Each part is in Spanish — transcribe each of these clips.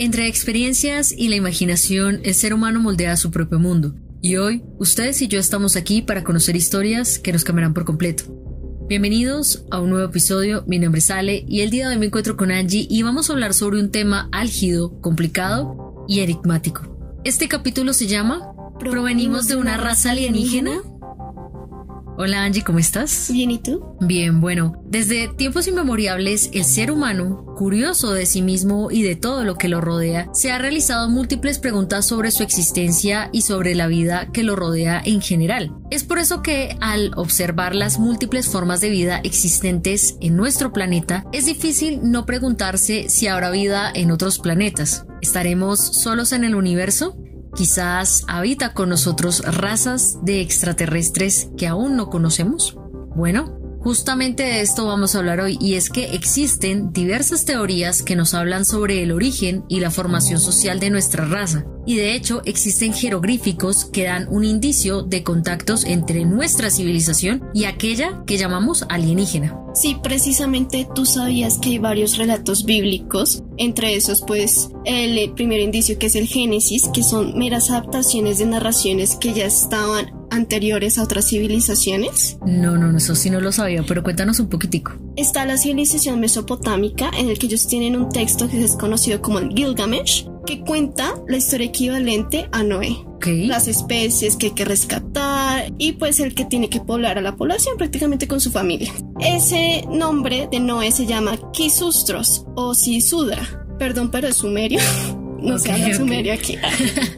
Entre experiencias y la imaginación, el ser humano moldea su propio mundo. Y hoy, ustedes y yo estamos aquí para conocer historias que nos cambiarán por completo. Bienvenidos a un nuevo episodio, mi nombre es Ale y el día de hoy me encuentro con Angie y vamos a hablar sobre un tema álgido, complicado y enigmático. Este capítulo se llama ¿Provenimos de una raza alienígena? Hola Angie, ¿cómo estás? Bien, ¿y tú? Bien, bueno, desde tiempos inmemoriales el ser humano, curioso de sí mismo y de todo lo que lo rodea, se ha realizado múltiples preguntas sobre su existencia y sobre la vida que lo rodea en general. Es por eso que al observar las múltiples formas de vida existentes en nuestro planeta, es difícil no preguntarse si habrá vida en otros planetas. ¿Estaremos solos en el universo? Quizás habita con nosotros razas de extraterrestres que aún no conocemos. Bueno, Justamente de esto vamos a hablar hoy y es que existen diversas teorías que nos hablan sobre el origen y la formación social de nuestra raza. Y de hecho existen jeroglíficos que dan un indicio de contactos entre nuestra civilización y aquella que llamamos alienígena. Sí, precisamente tú sabías que hay varios relatos bíblicos, entre esos pues el primer indicio que es el Génesis, que son meras adaptaciones de narraciones que ya estaban anteriores a otras civilizaciones? No, no, eso sí no lo sabía, pero cuéntanos un poquitico. Está la civilización mesopotámica, en el que ellos tienen un texto que es conocido como el Gilgamesh, que cuenta la historia equivalente a Noé. Las especies que hay que rescatar y pues el que tiene que poblar a la población prácticamente con su familia. Ese nombre de Noé se llama Kisustros o Sisudra. Perdón, pero es sumerio. no se habla sumerio aquí.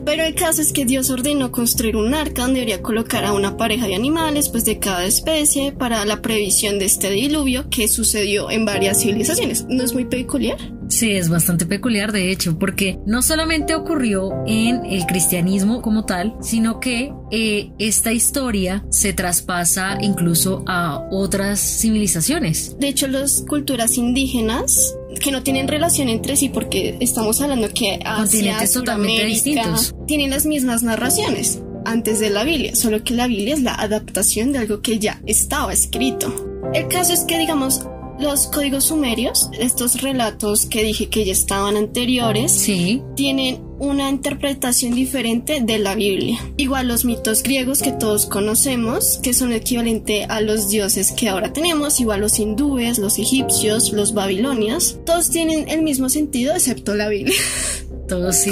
Pero el caso es que Dios ordenó construir un arca donde debería colocar a una pareja de animales, pues de cada especie, para la previsión de este diluvio que sucedió en varias civilizaciones. ¿No es muy peculiar? Sí, es bastante peculiar de hecho, porque no solamente ocurrió en el cristianismo como tal, sino que eh, esta historia se traspasa incluso a otras civilizaciones. De hecho, las culturas indígenas que no tienen relación entre sí porque estamos hablando que Asia, totalmente distintos. tienen las mismas narraciones antes de la Biblia, solo que la Biblia es la adaptación de algo que ya estaba escrito. El caso es que, digamos, los códigos sumerios, estos relatos que dije que ya estaban anteriores, sí. tienen una interpretación diferente de la Biblia. Igual los mitos griegos que todos conocemos, que son equivalente a los dioses que ahora tenemos, igual los hindúes, los egipcios, los babilonios, todos tienen el mismo sentido excepto la Biblia. Todos sí.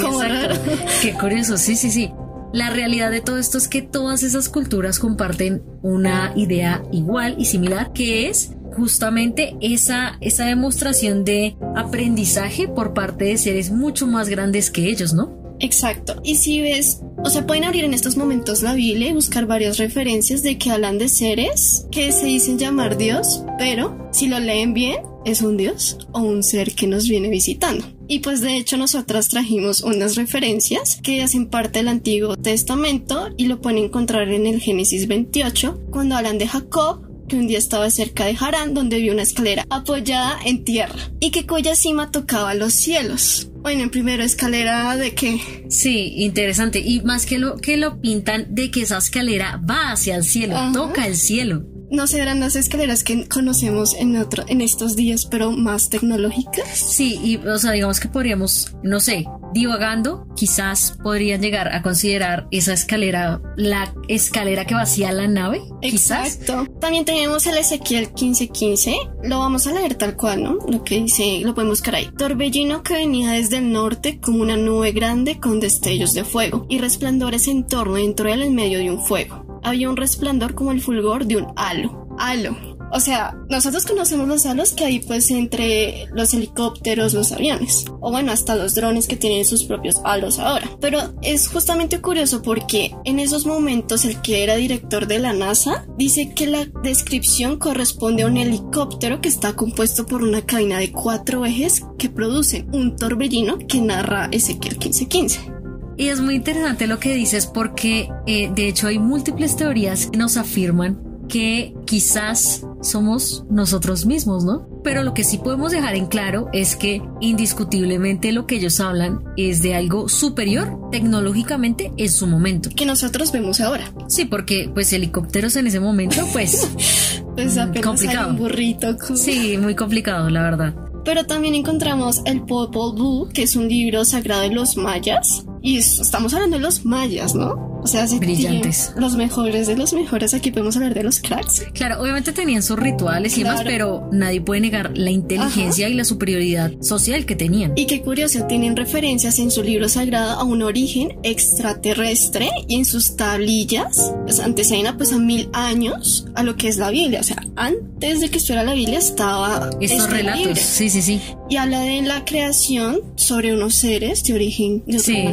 Qué curioso, sí, sí, sí. La realidad de todo esto es que todas esas culturas comparten una idea igual y similar, que es justamente esa, esa demostración de aprendizaje por parte de seres mucho más grandes que ellos, ¿no? Exacto. Y si ves, o sea, pueden abrir en estos momentos la Biblia y buscar varias referencias de que hablan de seres que se dicen llamar Dios, pero si lo leen bien, es un Dios o un ser que nos viene visitando. Y pues de hecho nosotras trajimos unas referencias que hacen parte del Antiguo Testamento y lo pueden encontrar en el Génesis 28 cuando hablan de Jacob que un día estaba cerca de Harán donde vio una escalera apoyada en tierra y que cuya cima tocaba los cielos. Bueno, en primero escalera de qué? Sí, interesante. Y más que lo que lo pintan de que esa escalera va hacia el cielo, toca el cielo no serán las escaleras que conocemos en otro, en estos días, pero más tecnológicas. Sí, y o sea, digamos que podríamos, no sé, divagando, quizás podrían llegar a considerar esa escalera la escalera que vacía la nave. Exacto. También tenemos el Ezequiel 1515. Lo vamos a leer tal cual, ¿no? Lo que dice, lo podemos buscar ahí. Torbellino que venía desde el norte como una nube grande con destellos de fuego y resplandores en torno dentro de él en medio de un fuego había un resplandor como el fulgor de un halo. Halo. O sea, nosotros conocemos los halos que hay pues entre los helicópteros, los aviones, o bueno, hasta los drones que tienen sus propios halos ahora. Pero es justamente curioso porque en esos momentos el que era director de la NASA dice que la descripción corresponde a un helicóptero que está compuesto por una cadena de cuatro ejes que producen un torbellino que narra Ezequiel 1515. Y es muy interesante lo que dices porque eh, de hecho hay múltiples teorías que nos afirman que quizás somos nosotros mismos, ¿no? Pero lo que sí podemos dejar en claro es que indiscutiblemente lo que ellos hablan es de algo superior tecnológicamente en su momento. Que nosotros vemos ahora. Sí, porque pues helicópteros en ese momento pues... pues apenas complicado. un burrito. Sí, muy complicado, la verdad. Pero también encontramos el Popol Vuh, que es un libro sagrado de los mayas. Y estamos hablando de los mayas, ¿no? O sea, si brillantes. Los mejores de los mejores. Aquí podemos hablar de los cracks. Claro, obviamente tenían sus rituales y demás, pero nadie puede negar la inteligencia y la superioridad social que tenían. Y qué curioso, tienen referencias en su libro sagrado a un origen extraterrestre y en sus tablillas pues, anteceden pues a mil años a lo que es la Biblia. O sea, antes de que estuviera la Biblia estaba estos relatos. Sí, sí, sí. Y habla de la creación sobre unos seres de origen de sí.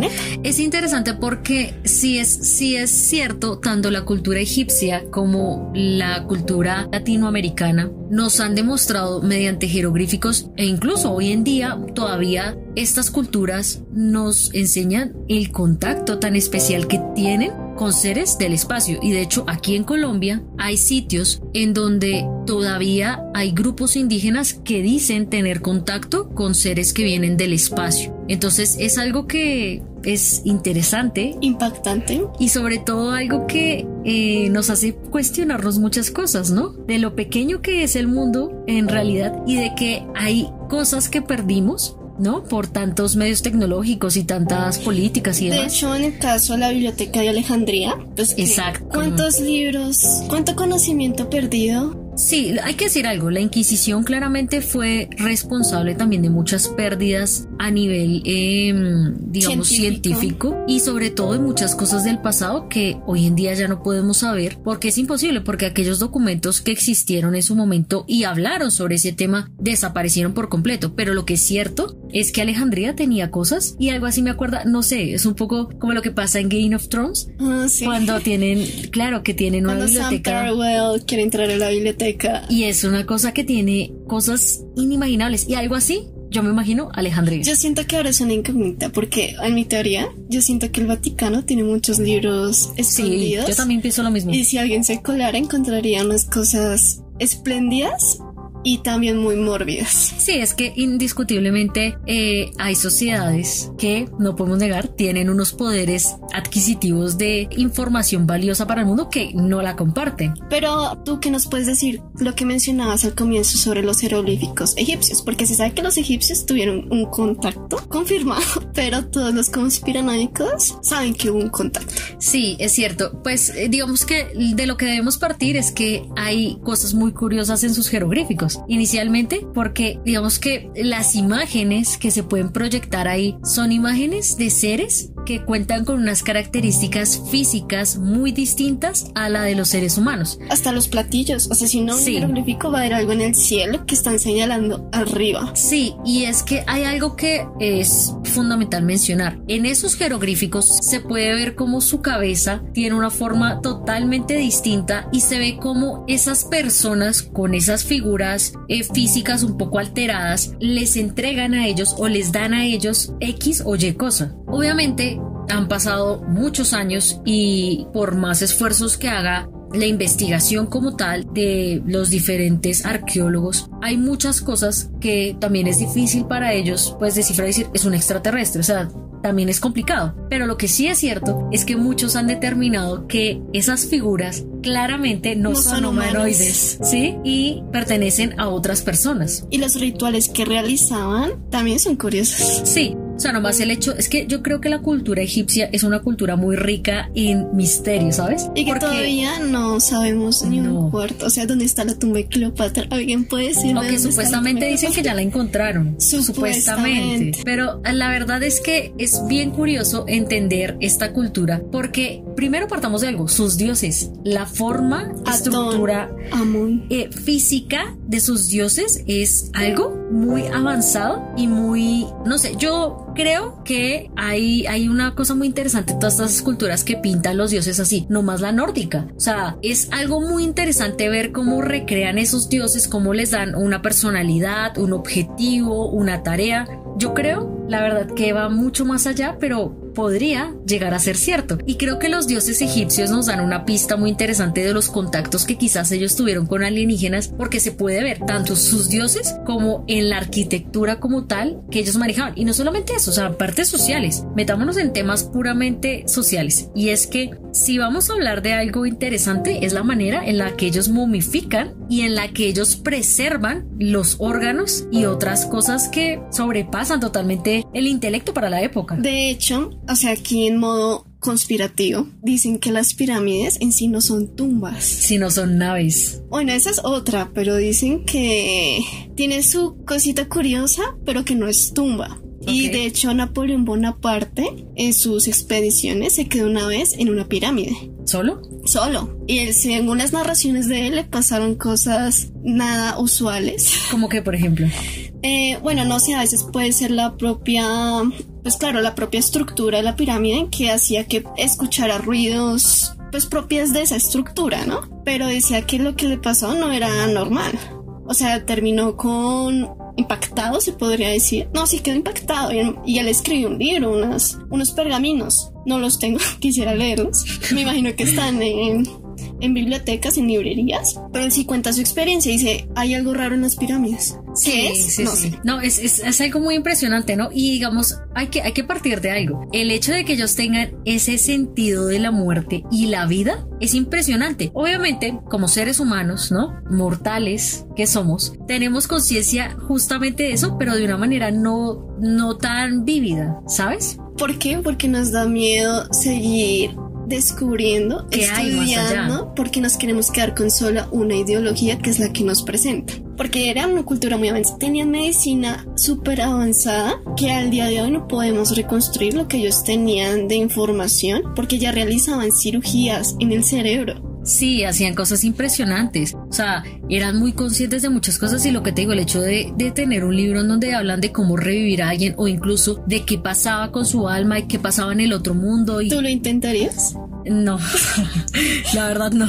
Es interesante porque si es sí es cierto, tanto la cultura egipcia como la cultura latinoamericana nos han demostrado mediante jeroglíficos e incluso hoy en día todavía estas culturas nos enseñan el contacto tan especial que tienen con seres del espacio y de hecho aquí en Colombia hay sitios en donde todavía hay grupos indígenas que dicen tener contacto con seres que vienen del espacio. Entonces es algo que es interesante, impactante y sobre todo algo que eh, nos hace cuestionarnos muchas cosas, ¿no? De lo pequeño que es el mundo en realidad y de que hay cosas que perdimos ¿no? Por tantos medios tecnológicos y tantas políticas y demás. De hecho, en el caso de la Biblioteca de Alejandría, pues Exacto. ¿cuántos libros, cuánto conocimiento perdido? Sí, hay que decir algo, la Inquisición claramente fue responsable también de muchas pérdidas a nivel, em, digamos, científico. y sobre todo de muchas cosas del pasado que hoy en día ya no podemos saber porque es imposible, porque aquellos documentos que existieron en su momento y hablaron sobre ese tema desaparecieron por completo. Pero lo que es cierto es que Alejandría tenía cosas y algo así me acuerda, no sé, es un poco como lo que pasa en Game of Thrones. Ah, cuando tienen, claro, que tienen una biblioteca. Sam quiere entrar en la biblioteca y es una cosa que tiene cosas inimaginables y algo así. Yo me imagino Alejandría. Yo siento que ahora es una incógnita porque en mi teoría yo siento que el Vaticano tiene muchos libros escondidos. Sí, yo también pienso lo mismo. Y si alguien se colara encontraría unas cosas espléndidas y también muy mórbidas. Sí, es que indiscutiblemente eh, hay sociedades que, no podemos negar, tienen unos poderes adquisitivos de información valiosa para el mundo que no la comparten. Pero tú qué nos puedes decir lo que mencionabas al comienzo sobre los jeroglíficos egipcios, porque se sabe que los egipcios tuvieron un contacto confirmado, pero todos los conspiranoicos saben que hubo un contacto. Sí, es cierto. Pues eh, digamos que de lo que debemos partir es que hay cosas muy curiosas en sus jeroglíficos inicialmente porque digamos que las imágenes que se pueden proyectar ahí son imágenes de seres que cuentan con unas características físicas muy distintas a la de los seres humanos. Hasta los platillos, o sea, si no un jeroglífico va a haber algo en el cielo que están señalando arriba. Sí, y es que hay algo que es fundamental mencionar. En esos jeroglíficos se puede ver cómo su cabeza tiene una forma totalmente distinta y se ve como esas personas con esas figuras eh, físicas un poco alteradas les entregan a ellos o les dan a ellos X o Y cosa. Obviamente han pasado muchos años y por más esfuerzos que haga la investigación como tal de los diferentes arqueólogos, hay muchas cosas que también es difícil para ellos pues descifrar y decir es un extraterrestre, o sea, también es complicado. Pero lo que sí es cierto es que muchos han determinado que esas figuras claramente no, son, humanoides, ¿sí? Y pertenecen a otras personas. Y los rituales que realizaban también son curiosos. Sí, o sea, nomás el hecho es que yo creo que la cultura egipcia es una cultura muy rica en misterio, ¿sabes? Y que todavía no sabemos ni un cuarto. O sea, ¿dónde está la tumba de Cleopatra? ¿Alguien puede decirme? Aunque supuestamente dicen que ya la encontraron. Supuestamente. Pero la verdad es que es bien curioso entender esta cultura porque primero partamos de algo, sus dioses, la forma, estructura eh, física de sus dioses es algo muy avanzado y muy, no sé, yo creo que hay, hay una cosa muy interesante todas estas esculturas que pintan los dioses así, no más la nórdica. O sea, es algo muy interesante ver cómo recrean esos dioses, cómo les dan una personalidad, un objetivo, una tarea. Yo creo, la verdad, que va mucho más allá, pero podría llegar a ser cierto. Y creo que los dioses egipcios nos dan una pista muy interesante de los contactos que quizás ellos tuvieron con alienígenas, porque se puede ver tanto sus dioses como en la arquitectura como tal que ellos manejaban. Y no solamente eso, o sea, partes sociales. Metámonos en temas puramente sociales. Y es que si vamos a hablar de algo interesante, es la manera en la que ellos momifican y en la que ellos preservan los órganos y otras cosas que sobrepasan totalmente el intelecto para la época. De hecho, o sea, aquí en modo conspirativo, dicen que las pirámides en sí no son tumbas. Si no son naves. Bueno, esa es otra, pero dicen que tiene su cosita curiosa, pero que no es tumba. Y de hecho Napoleón Bonaparte en sus expediciones se quedó una vez en una pirámide. ¿Solo? Solo. Y según las narraciones de él le pasaron cosas nada usuales. ¿Como que, por ejemplo? Eh, bueno, no sé, a veces puede ser la propia, pues claro, la propia estructura de la pirámide que hacía que escuchara ruidos, pues propias de esa estructura, ¿no? Pero decía que lo que le pasó no era normal. O sea, terminó con impactado, se podría decir. No, sí quedó impactado. Y, él escribió un libro, unas, unos pergaminos. No los tengo, quisiera leerlos. Me imagino que están en, en bibliotecas, en librerías, pero él sí cuenta su experiencia y dice, hay algo raro en las pirámides. Sí, es? no, sí. no es, es, algo muy impresionante, ¿no? Y digamos, hay que, hay que partir de algo. El hecho de que ellos tengan ese sentido de la muerte y la vida es impresionante. Obviamente, como seres humanos, ¿no? Mortales que somos, tenemos conciencia justamente de eso, pero de una manera no, no tan vívida, ¿sabes? ¿Por qué? Porque nos da miedo seguir descubriendo, estudiando, porque nos queremos quedar con sola una ideología que es la que nos presenta. Porque era una cultura muy avanzada. Tenían medicina súper avanzada que al día de hoy no podemos reconstruir lo que ellos tenían de información porque ya realizaban cirugías en el cerebro. Sí, hacían cosas impresionantes. O sea, eran muy conscientes de muchas cosas y lo que te digo, el hecho de, tener un libro en donde hablan de cómo revivir a alguien o incluso de qué pasaba con su alma y qué pasaba en el otro mundo. Y... ¿Tú lo intentarías? No, la verdad no.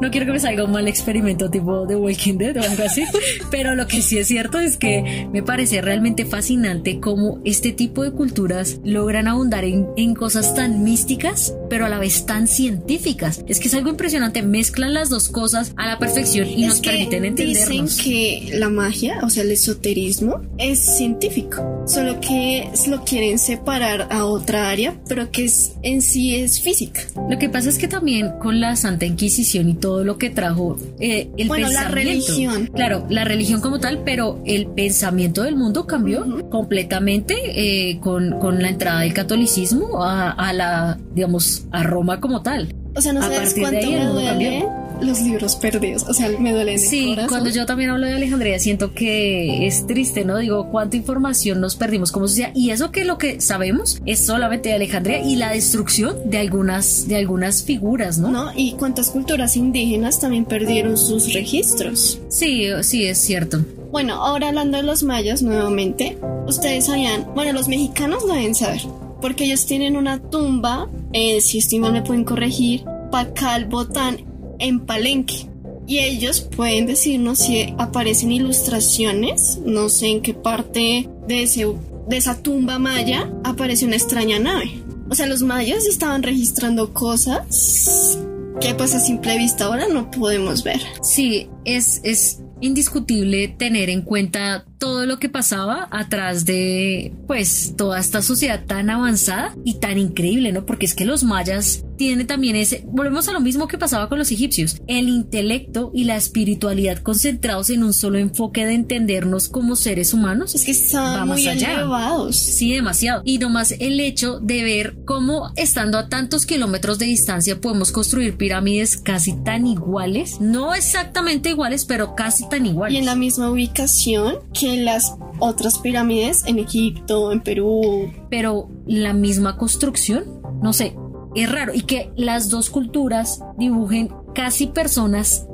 No quiero que me salga un mal experimento tipo de Walking Dead o algo así, pero lo que sí es cierto es que me parece realmente fascinante cómo este tipo de culturas logran abundar en, en cosas tan místicas, pero a la vez tan científicas. Es que es algo impresionante, mezclan las dos cosas a la perfección y nos permiten entendernos. Dicen que la magia, o sea, el esoterismo, es científico, solo que lo quieren separar a otra área, pero que es, en sí es física. Lo que pasa es que también con la Santa Inquisición y todo lo que trajo eh, el bueno, la religión. Claro, la religión como tal, pero el pensamiento del mundo cambió completamente eh, con, con, la entrada del catolicismo a, a, la, digamos, a Roma como tal. O sea, no sabes cuánto me duele los libros perdidos. O sea, me duele Sí, cuando yo también hablo de Alejandría, siento que es triste, ¿no? Digo, cuánta información nos perdimos como sociedad. Y eso que lo que sabemos es solamente de Alejandría y la destrucción de algunas, de algunas figuras, ¿no? No, y cuántas culturas indígenas también perdieron sus registros. Sí, sí, es cierto. Bueno, ahora hablando de los mayas nuevamente, ustedes sabían, bueno, los mexicanos lo deben saber, porque ellos tienen una tumba, eh, si estoy mal me pueden corregir, Pacal Botán en Palenque. Y ellos pueden decirnos si aparecen ilustraciones, no sé en qué parte de, ese, de esa tumba maya aparece una extraña nave. O sea, los mayas estaban registrando cosas que pues a simple vista ahora no podemos ver. Sí, es, es indiscutible tener en cuenta todo lo que pasaba atrás de pues toda esta sociedad tan avanzada y tan increíble, ¿no? Porque es que los mayas tienen también ese, volvemos a lo mismo que pasaba con los egipcios, el intelecto y la espiritualidad concentrados en un solo enfoque de entendernos como seres humanos. Es que están muy allá. elevados. Sí, demasiado. Y nomás el hecho de ver cómo estando a tantos kilómetros de distancia podemos construir pirámides casi tan iguales, no exactamente iguales, pero casi tan iguales. Y en la misma ubicación que las otras pirámides en Egipto, en Perú. Pero la misma construcción, no sé, es raro. Y que las dos culturas dibujen casi personas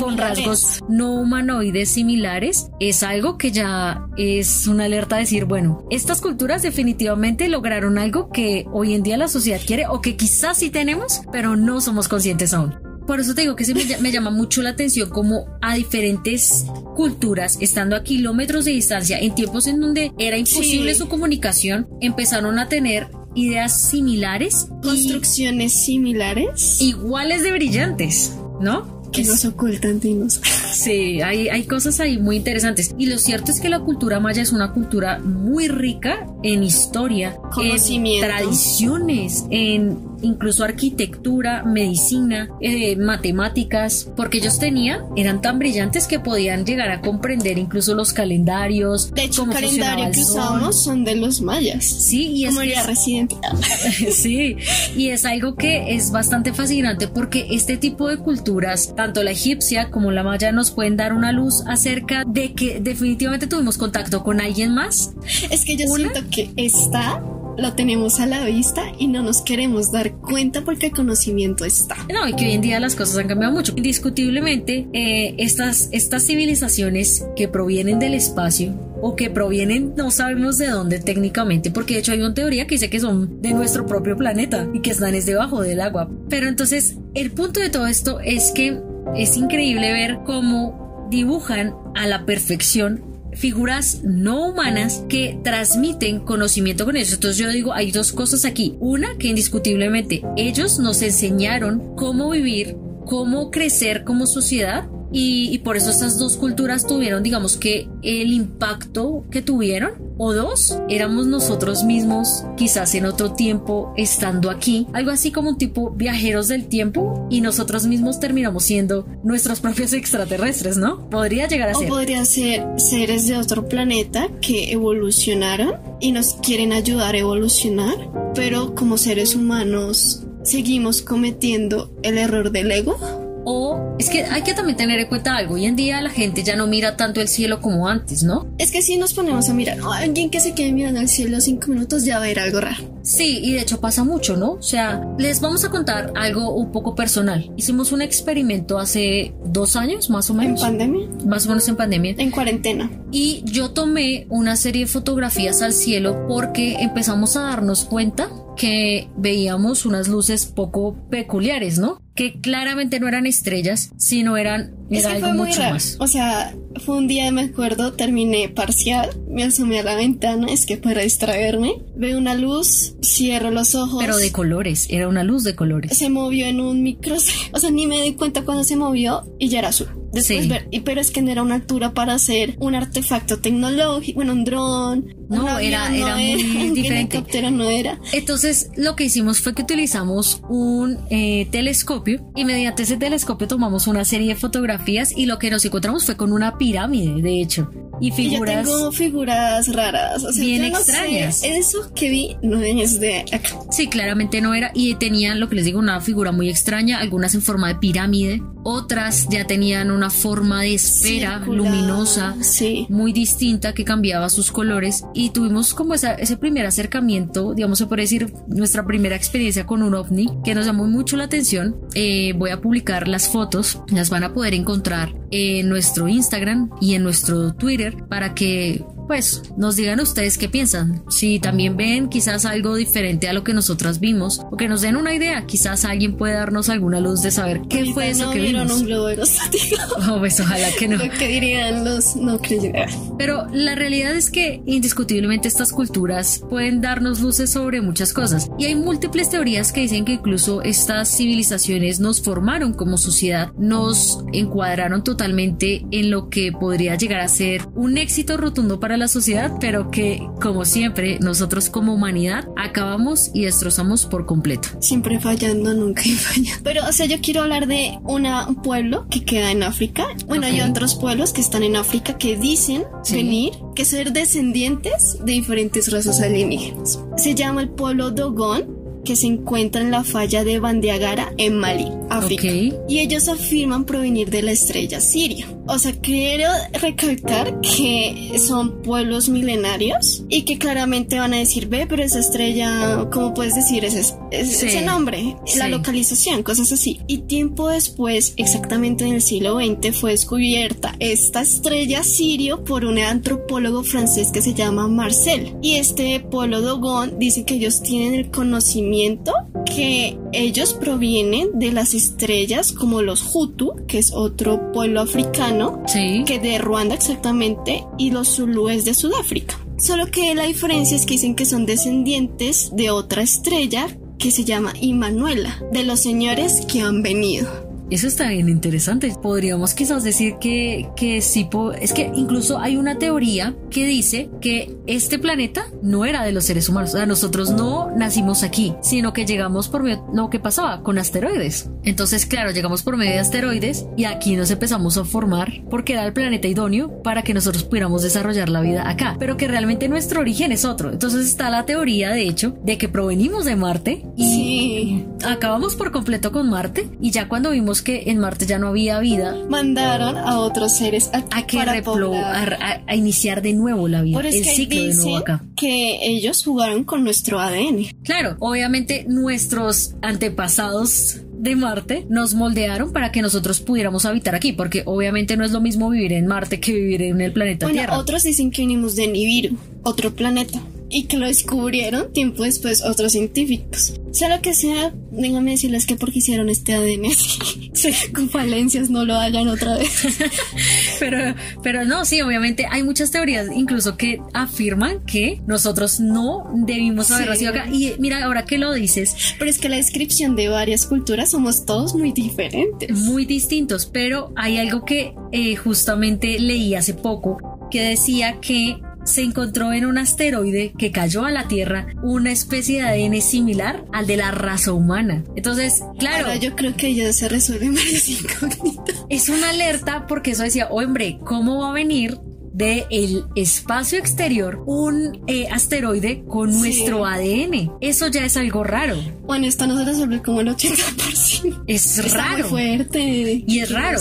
con rasgos no humanoides similares es algo que ya es una alerta a decir, bueno, estas culturas definitivamente lograron algo que hoy en día la sociedad quiere o que quizás sí tenemos, pero no somos conscientes aún. Por eso te digo que se me, llama mucho la atención como a diferentes culturas, estando a kilómetros de distancia, en tiempos en donde era imposible su comunicación, empezaron a tener ideas similares. Construcciones similares. Iguales de brillantes, ¿no? que nos ocultan dinos. Sí, hay, hay cosas ahí muy interesantes. Y lo cierto es que la cultura maya es una cultura muy rica en historia, en tradiciones, en incluso arquitectura, medicina, eh, matemáticas, porque ellos tenían, eran tan brillantes que podían llegar a comprender incluso los calendarios. De hecho, el calendario que usamos son de los mayas. Sí, y es Como residente. sí, y es algo que es bastante fascinante porque este tipo de culturas, tanto la egipcia como la maya, nos pueden dar una luz acerca de que definitivamente tuvimos contacto con alguien más. Es que yo siento que está lo tenemos a la vista y no nos queremos dar cuenta porque el conocimiento está. No, y que hoy en día las cosas han cambiado mucho. Indiscutiblemente, eh, estas, estas civilizaciones que provienen del espacio o que provienen no sabemos de dónde técnicamente, porque de hecho hay una teoría que dice que son de nuestro propio planeta y que están es debajo del agua. Pero entonces, el punto de todo esto es que es increíble ver cómo dibujan a la perfección figuras no humanas que transmiten conocimiento con ellos. Entonces yo digo, hay dos cosas aquí. Una, que indiscutiblemente ellos nos enseñaron cómo vivir, cómo crecer como sociedad y, por eso estas dos culturas tuvieron, digamos que, el impacto que tuvieron. O dos, éramos nosotros mismos, quizás en otro tiempo, estando aquí. Algo así como un tipo viajeros del tiempo y nosotros mismos terminamos siendo nuestros propios extraterrestres, ¿no? Podría llegar a ser. O podrían ser seres de otro planeta que evolucionaron y nos quieren ayudar a evolucionar, pero como seres humanos seguimos cometiendo el error del ego o es que hay que también tener en cuenta algo. Hoy en día la gente ya no mira tanto el cielo como antes, ¿no? Es que si nos ponemos a mirar, a alguien que se quede mirando el cielo cinco minutos ya va a ver algo raro. Sí, y de hecho pasa mucho, ¿no? O sea, les vamos a contar algo un poco personal. Hicimos un experimento hace dos años, más o menos. ¿En pandemia? Más o menos en pandemia. En cuarentena. Y yo tomé una serie de fotografías al cielo porque empezamos a darnos cuenta que veíamos unas luces poco peculiares, ¿no? Que claramente no eran estrellas, sino eran era algo mucho más. O sea, fue un día, me acuerdo, terminé parcial, me asomé a la ventana, es que para distraerme, veo una luz, cierro los ojos. Pero de colores, era una luz de colores. Se movió en un micro, o sea, ni me di cuenta cuando se movió y ya era azul. Después ver, y, pero es que no era una altura para hacer un artefacto tecnológico, bueno, un dron. No, era, era, muy diferente. no era. Entonces, lo que hicimos fue que utilizamos un eh, telescopio y mediante ese telescopio tomamos una serie de fotografías y lo que nos encontramos fue con una pirámide, de hecho y figuras. tengo figuras raras, o sea, bien extrañas. eso que vi no es de acá. Sí, claramente no era. Y tenían lo que les digo, una figura muy extraña, algunas en forma de pirámide, otras ya tenían una forma de esfera luminosa, sí. muy distinta que cambiaba sus colores. Y tuvimos como ese primer acercamiento, digamos, se puede decir, nuestra primera experiencia con un ovni que nos llamó mucho la atención. Eh, voy a publicar las fotos, las van a poder encontrar en nuestro Instagram y en nuestro Twitter para que pues nos digan ustedes qué piensan. Si también ven quizás algo diferente a lo que nosotras vimos o que nos den una idea, quizás alguien puede darnos alguna luz de saber qué fue eso que vimos. un globo aerostático. Oh, pues ojalá que no. Lo que dirían los no creyentes. Pero la realidad es que indiscutiblemente estas culturas pueden darnos luces sobre muchas cosas y hay múltiples teorías que dicen que incluso estas civilizaciones nos formaron como sociedad, nos encuadraron totalmente en lo que podría llegar a ser un éxito rotundo para la sociedad, pero que, como siempre, nosotros como humanidad acabamos y destrozamos por completo. Siempre fallando, nunca falla. Pero, o sea, yo quiero hablar de una, un pueblo que queda en África. Bueno, hay otros pueblos que están en África que dicen venir, que ser descendientes de diferentes razas alienígenas. Se llama el pueblo Dogon que se encuentra en la falla de Bandiagara en Mali, África. Y ellos afirman provenir de la estrella Siria. O sea, quiero recalcar que son pueblos milenarios y que claramente van a decir, ve, pero esa estrella, ¿cómo puedes decir ese, ese, nombre? La localización, cosas así. Y tiempo después, exactamente en el siglo XX, fue descubierta esta estrella sirio por un antropólogo francés que se llama Marcel. Y este pueblo Dogon dice que ellos tienen el conocimiento que ellos provienen de las estrellas como los Hutu, que es otro pueblo africano, sí. que de Ruanda exactamente, y los Zulúes de Sudáfrica. Solo que la diferencia es que dicen que son descendientes de otra estrella que se llama Immanuela, de los señores que han venido. Eso está bien interesante. Podríamos quizás decir que, que sí, es que incluso hay una teoría que dice que este planeta no era de los seres humanos. O sea, nosotros no nacimos aquí, sino que llegamos por medio, no, ¿qué pasaba? Con asteroides. Entonces, claro, llegamos por medio de asteroides y aquí nos empezamos a formar porque era el planeta idóneo para que nosotros pudiéramos desarrollar la vida acá. Pero que realmente nuestro origen es otro. Entonces está la teoría, de hecho, de que provenimos de Marte y acabamos por completo con Marte y ya cuando vimos que en Marte ya no había vida, mandaron a otros seres a, que a, iniciar de nuevo la vida, el ciclo de nuevo acá. Que ellos jugaron con nuestro ADN. Claro, obviamente nuestros antepasados de Marte nos moldearon para que nosotros pudiéramos habitar aquí, porque obviamente no es lo mismo vivir en Marte que vivir en el planeta bueno, Tierra. Otros dicen que venimos de Nibiru, otro planeta y que lo descubrieron tiempo después otros científicos. Sea lo que sea, déjame decirles que porque hicieron este ADN con falencias no lo hagan otra vez. pero, pero no, sí, obviamente hay muchas teorías incluso que afirman que nosotros no debimos haber nacido acá. Y mira, ahora que lo dices. Pero es que la descripción de varias culturas somos todos muy diferentes. Muy distintos, pero hay algo que eh, justamente leí hace poco que decía que se encontró en un asteroide que cayó a la Tierra una especie de ADN similar al de la raza humana. Entonces, claro. yo creo que ya se resuelven varias incógnitas. Es una alerta porque eso decía, hombre, ¿cómo va a venir del el espacio exterior un eh, asteroide con nuestro ADN. Eso ya es algo raro. Bueno, esto no se resuelve como el 80%. Es raro. Muy fuerte. Y es raro.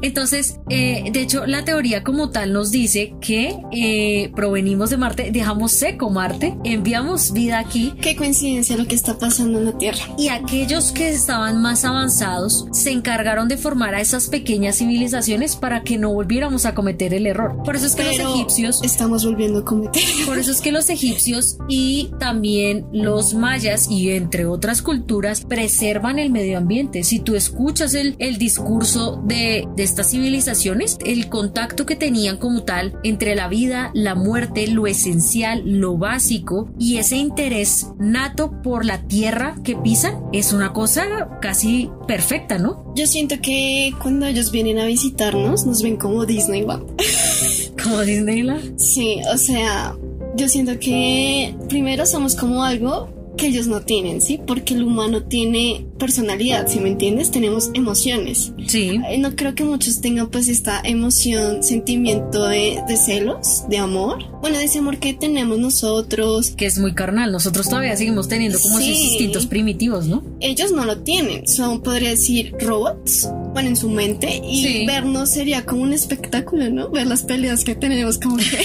Entonces, eh, de hecho, la teoría como tal nos dice que eh, provenimos de Marte, dejamos seco Marte, enviamos vida aquí. Qué coincidencia lo que está pasando en la Tierra. Y aquellos que estaban más avanzados se encargaron de formar a esas pequeñas civilizaciones para que no volviéramos a cometer el error. Por eso es que los egipcios... Estamos volviendo a cometer. Por eso es que los egipcios y también los mayas y entre otras culturas preservan el medio ambiente. Si tú escuchas el, el discurso de, de estas civilizaciones, el contacto que tenían como tal entre la vida, la muerte, lo esencial, lo básico y ese interés nato por la tierra que pisan es una cosa casi perfecta, ¿no? Yo siento que cuando ellos vienen a visitarnos nos ven como Disneyland. ¿Como Disneyland? Sí, o sea, yo siento que primero somos como algo que ellos no tienen, ¿sí? Porque el humano tiene personalidad, si me entiendes? Tenemos emociones. Sí. Eh, no creo que muchos tengan pues esta emoción, sentimiento de, celos, de amor. Bueno, de ese amor que tenemos nosotros. Que es muy carnal, nosotros todavía seguimos teniendo como esos instintos primitivos, ¿no? Ellos no lo tienen, son, podría decir, robots, bueno, en su mente, y vernos sería como un espectáculo, ¿no? Ver las peleas que tenemos como que...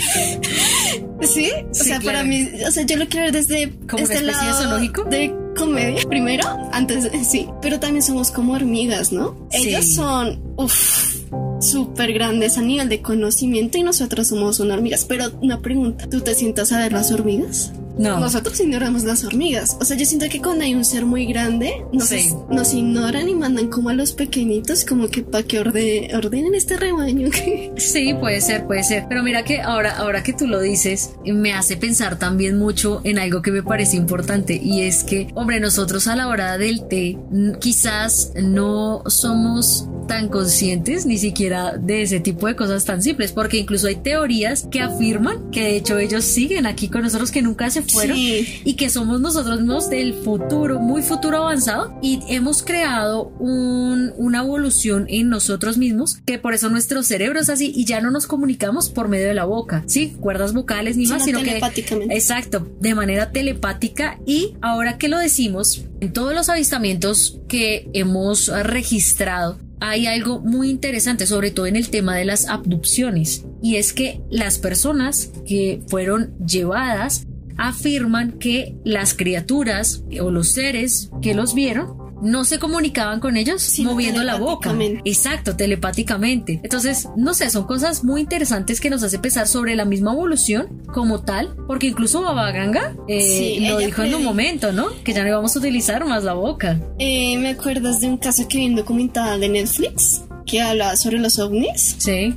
¿Sí? O sea, para mí, o sea, yo lo quiero ver desde ¿Como este una especie lado de zoológico? De comedia, primero, antes de, sí, pero también somos como hormigas, ¿no? Ellos son, uff, súper grandes a nivel de conocimiento y nosotros somos unas hormigas. Pero una pregunta, ¿tú te sientas a ver las hormigas? No. Nosotros ignoramos las hormigas. O sea, yo siento que cuando hay un ser muy grande, nos, nos ignoran y mandan como a los pequeñitos, como que para que ordenen este rebaño. sí, puede ser, puede ser. Pero mira que ahora, ahora que tú lo dices, me hace pensar también mucho en algo que me parece importante y es que, hombre, nosotros a la hora del té quizás no somos tan conscientes ni siquiera de ese tipo de cosas tan simples, porque incluso hay teorías que afirman que de hecho ellos siguen aquí con nosotros, que nunca se fueron y que somos nosotros mismos del futuro, muy futuro avanzado y hemos creado un, una evolución en nosotros mismos que por eso nuestro cerebro es así y ya no nos comunicamos por medio de la boca, sí, cuerdas vocales ni más, sino que exacto, de manera telepática y ahora que lo decimos, en todos los avistamientos que hemos registrado hay algo muy interesante, sobre todo en el tema de las abducciones, y es que las personas que fueron llevadas afirman que las criaturas o los seres que los vieron no se comunicaban con ellos moviendo la boca. Exacto, telepáticamente. Entonces, no sé, son cosas muy interesantes que nos hace pensar sobre la misma evolución como tal, porque incluso Baba Ganga eh, lo dijo en un momento, ¿no? Que ya no íbamos a utilizar más la boca. Eh, ¿Me acuerdas de un caso que vi en documental de Netflix que habla sobre los ovnis? Sí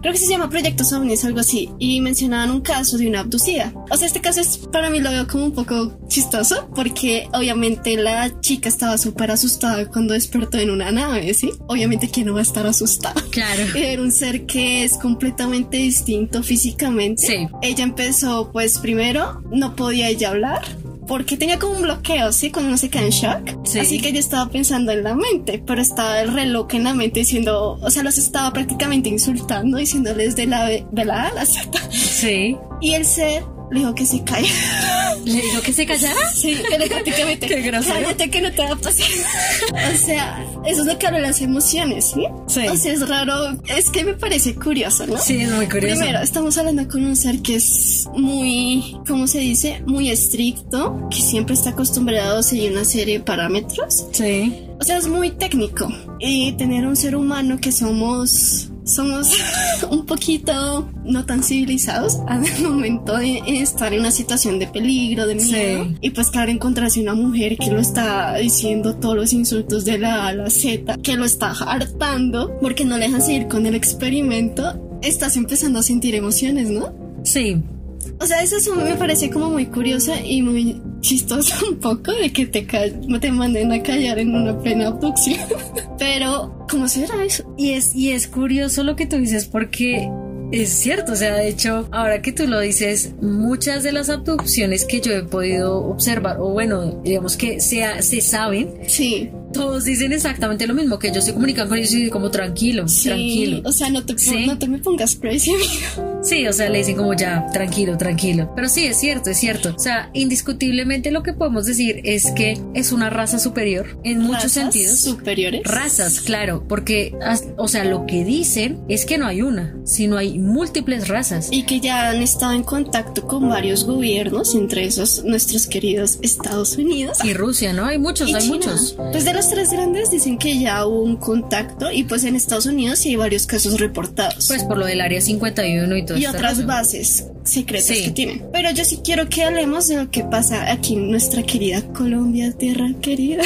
creo que se llama Proyectos OVNIs, algo así, y mencionaban un caso de una abducida. O sea, este caso es, para mí lo veo como un poco chistoso, porque obviamente la chica estaba súper asustada cuando despertó en una nave, ¿sí? Obviamente que no va a estar asustada. Claro. Era un ser que es completamente distinto físicamente. Sí. Ella empezó, pues primero, no podía ella hablar porque tenía como un bloqueo, ¿sí? Cuando uno se queda en shock. Sí. Así que ella estaba pensando en la mente, pero estaba el reloj en la mente diciendo, o sea, los estaba prácticamente insultando, diciéndoles de la, de la A a la Z. Sí. Y el ser le dijo que se calle. ¿Le dijo que se callara? Sí, prácticamente. Qué grosero. Cállate que no te va a pasar. O sea, eso es lo que habla de las emociones, ¿sí? Sí. O sea, es raro. Es que me parece curioso, ¿no? Sí, es muy curioso. Primero, estamos hablando con un ser que es muy, ¿cómo se dice? Muy estricto, que siempre está acostumbrado a seguir una serie de parámetros. Sí. O sea, es muy técnico. Y tener un ser humano que somos, somos un poquito no tan civilizados al momento de estar en una situación de peligro, de miedo. Sí. Y pues claro, encontrarse una mujer que lo está diciendo todos los insultos de la A a la Z, que lo está hartando porque no le dejan seguir con el experimento. Estás empezando a sentir emociones, ¿no? Sí. O sea, eso me parece como muy curiosa y muy chistoso un poco de que te, te manden a callar en una plena abducción. Pero, ¿cómo será eso? Y es, y es curioso lo que tú dices porque es cierto, o sea, de hecho, ahora que tú lo dices, muchas de las abducciones que yo he podido observar, o bueno, digamos que se, se saben, Sí, todos dicen exactamente lo mismo, que ellos se comunican con ellos y como tranquilo, sí. tranquilo. O sea, no te, Sí. no te me pongas crazy, amigo. Sí, o sea, le dicen como ya, tranquilo, tranquilo. Pero sí, es cierto, es cierto. O sea, indiscutiblemente lo que podemos decir es que es una raza superior en muchos sentidos. superiores. Razas, claro, porque, o sea, lo que dicen es que no hay una, sino hay múltiples razas. Y que ya han estado en contacto con varios gobiernos, entre esos nuestros queridos Estados Unidos. Y Rusia, ¿no? Hay muchos, y hay China. muchos. Pues de los tres grandes dicen que ya hubo un contacto y pues en Estados Unidos sí hay varios casos reportados. Pues por lo del área 51 y todo y este otras rollo. bases secretas Sí. que tienen. Pero yo sí quiero que hablemos de lo que pasa aquí en nuestra querida Colombia, tierra querida.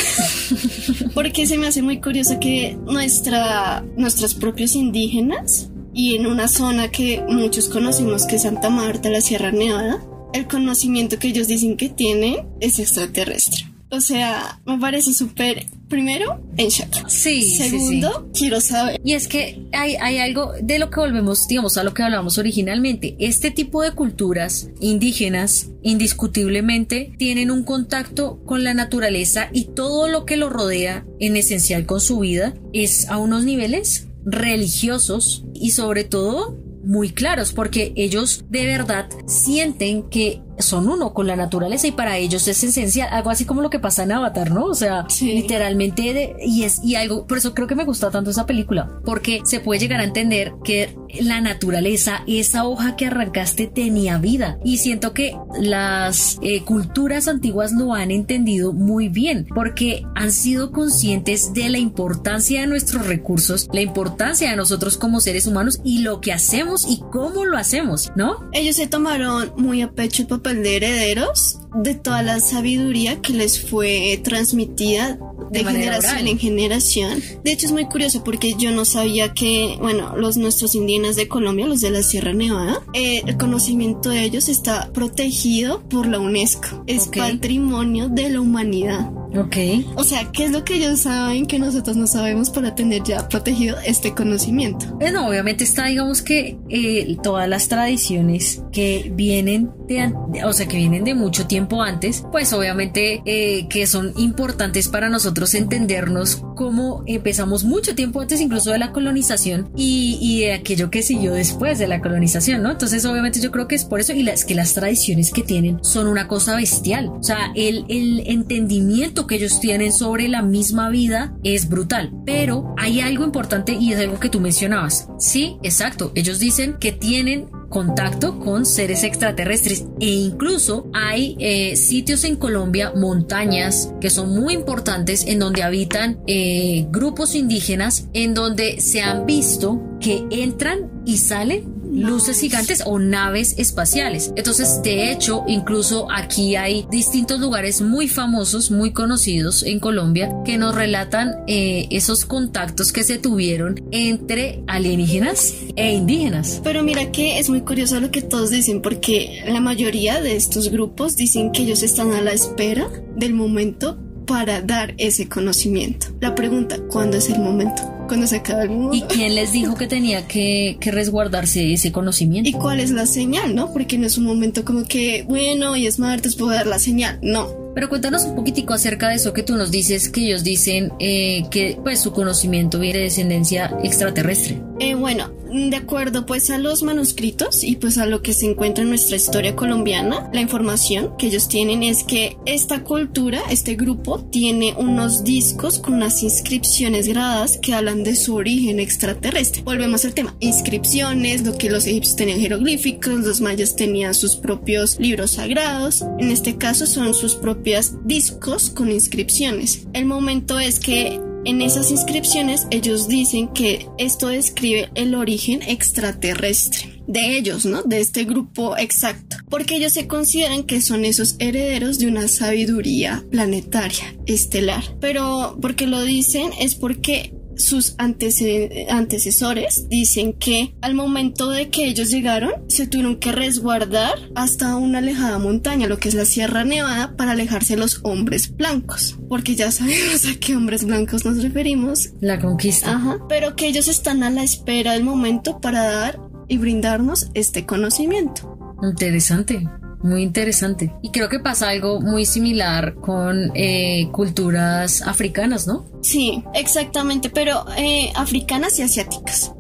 Porque se me hace muy curioso que nuestra, nuestros propios indígenas y en una zona que muchos conocemos que es Santa Marta, la Sierra Nevada, el conocimiento que ellos dicen que tienen es extraterrestre. O sea, me parece súper, primero, en shock. Sí, sí, sí. Segundo, quiero saber. Y es que hay, hay algo de lo que volvemos, digamos, a lo que hablamos originalmente. Este tipo de culturas indígenas, indiscutiblemente, tienen un contacto con la naturaleza y todo lo que lo rodea, en esencial con su vida, es a unos niveles religiosos y sobre todo muy claros porque ellos de verdad sienten que son uno con la naturaleza y para ellos es esencial, algo así como lo que pasa en Avatar, ¿no? O sea, Sí. literalmente de- y es y algo, por eso creo que me gusta tanto esa película, porque se puede llegar a entender que la naturaleza, esa hoja que arrancaste tenía vida y siento que las eh, culturas antiguas lo han entendido muy bien porque han sido conscientes de la importancia de nuestros recursos, la importancia de nosotros como seres humanos y lo que hacemos y cómo lo hacemos, ¿no? Ellos se tomaron muy a pecho el papel de herederos de toda la sabiduría que les fue transmitida de, generación oral. en generación. De hecho es muy curioso porque yo no sabía que, bueno, los nuestros indígenas de Colombia, los de la Sierra Nevada, eh, el conocimiento de ellos está protegido por la UNESCO. Es patrimonio de la humanidad. Ok. O sea, ¿qué es lo que ellos saben que nosotros no sabemos para tener ya protegido este conocimiento? Eh, No, obviamente está, digamos que eh, todas las tradiciones que vienen de, o sea, que vienen de mucho tiempo antes, pues obviamente eh, que son importantes para nosotros entendernos cómo empezamos mucho tiempo antes incluso de la colonización y, de aquello que siguió después de la colonización, ¿no? Entonces obviamente yo creo que es por eso y las que las tradiciones que tienen son una cosa bestial, o sea, el, el entendimiento que ellos tienen sobre la misma vida es brutal, pero hay algo importante y es algo que tú mencionabas. Sí, exacto, ellos dicen que tienen contacto con seres extraterrestres. E incluso hay eh, sitios en Colombia, montañas que son muy importantes en donde habitan eh, grupos indígenas en donde se han visto que entran y salen luces gigantes o naves espaciales. Entonces, de hecho, incluso aquí hay distintos lugares muy famosos, muy conocidos en Colombia, que nos relatan eh, esos contactos que se tuvieron entre alienígenas e indígenas. Pero mira que es muy curioso lo que todos dicen, porque la mayoría de estos grupos dicen que ellos están a la espera del momento para dar ese conocimiento. La pregunta, ¿cuándo es el momento? Cuando se acaba el mundo. ¿Y quién les dijo que tenía que, que resguardarse ese conocimiento? ¿Y cuál es la señal, no? Porque no es un momento como que, bueno, hoy es martes, puedo dar la señal. No, pero cuéntanos un poquitico acerca de eso que tú nos dices, que ellos dicen eh, que pues su conocimiento viene de descendencia extraterrestre. Eh, bueno, de acuerdo pues a los manuscritos y pues a lo que se encuentra en nuestra historia colombiana, la información que ellos tienen es que esta cultura, este grupo, tiene unos discos con unas inscripciones grabadas que hablan de su origen extraterrestre. Volvemos al tema, inscripciones, lo que los egipcios tenían jeroglíficos, los mayas tenían sus propios libros sagrados, en este caso son sus propios discos con inscripciones. El momento es que en esas inscripciones ellos dicen que esto describe el origen extraterrestre de ellos, ¿no? De este grupo exacto, porque ellos se consideran que son esos herederos de una sabiduría planetaria, estelar. Pero porque lo dicen es porque sus antecesores dicen que al momento de que ellos llegaron se tuvieron que resguardar hasta una alejada montaña, lo que es la Sierra Nevada, para alejarse los hombres blancos, porque ya sabemos a qué hombres blancos nos referimos. La conquista. Ajá, pero que ellos están a la espera del momento para dar y brindarnos este conocimiento. Interesante. Muy interesante. Y creo que pasa algo muy similar con eh, culturas africanas, ¿no? Sí, exactamente, pero eh, africanas y asiáticas.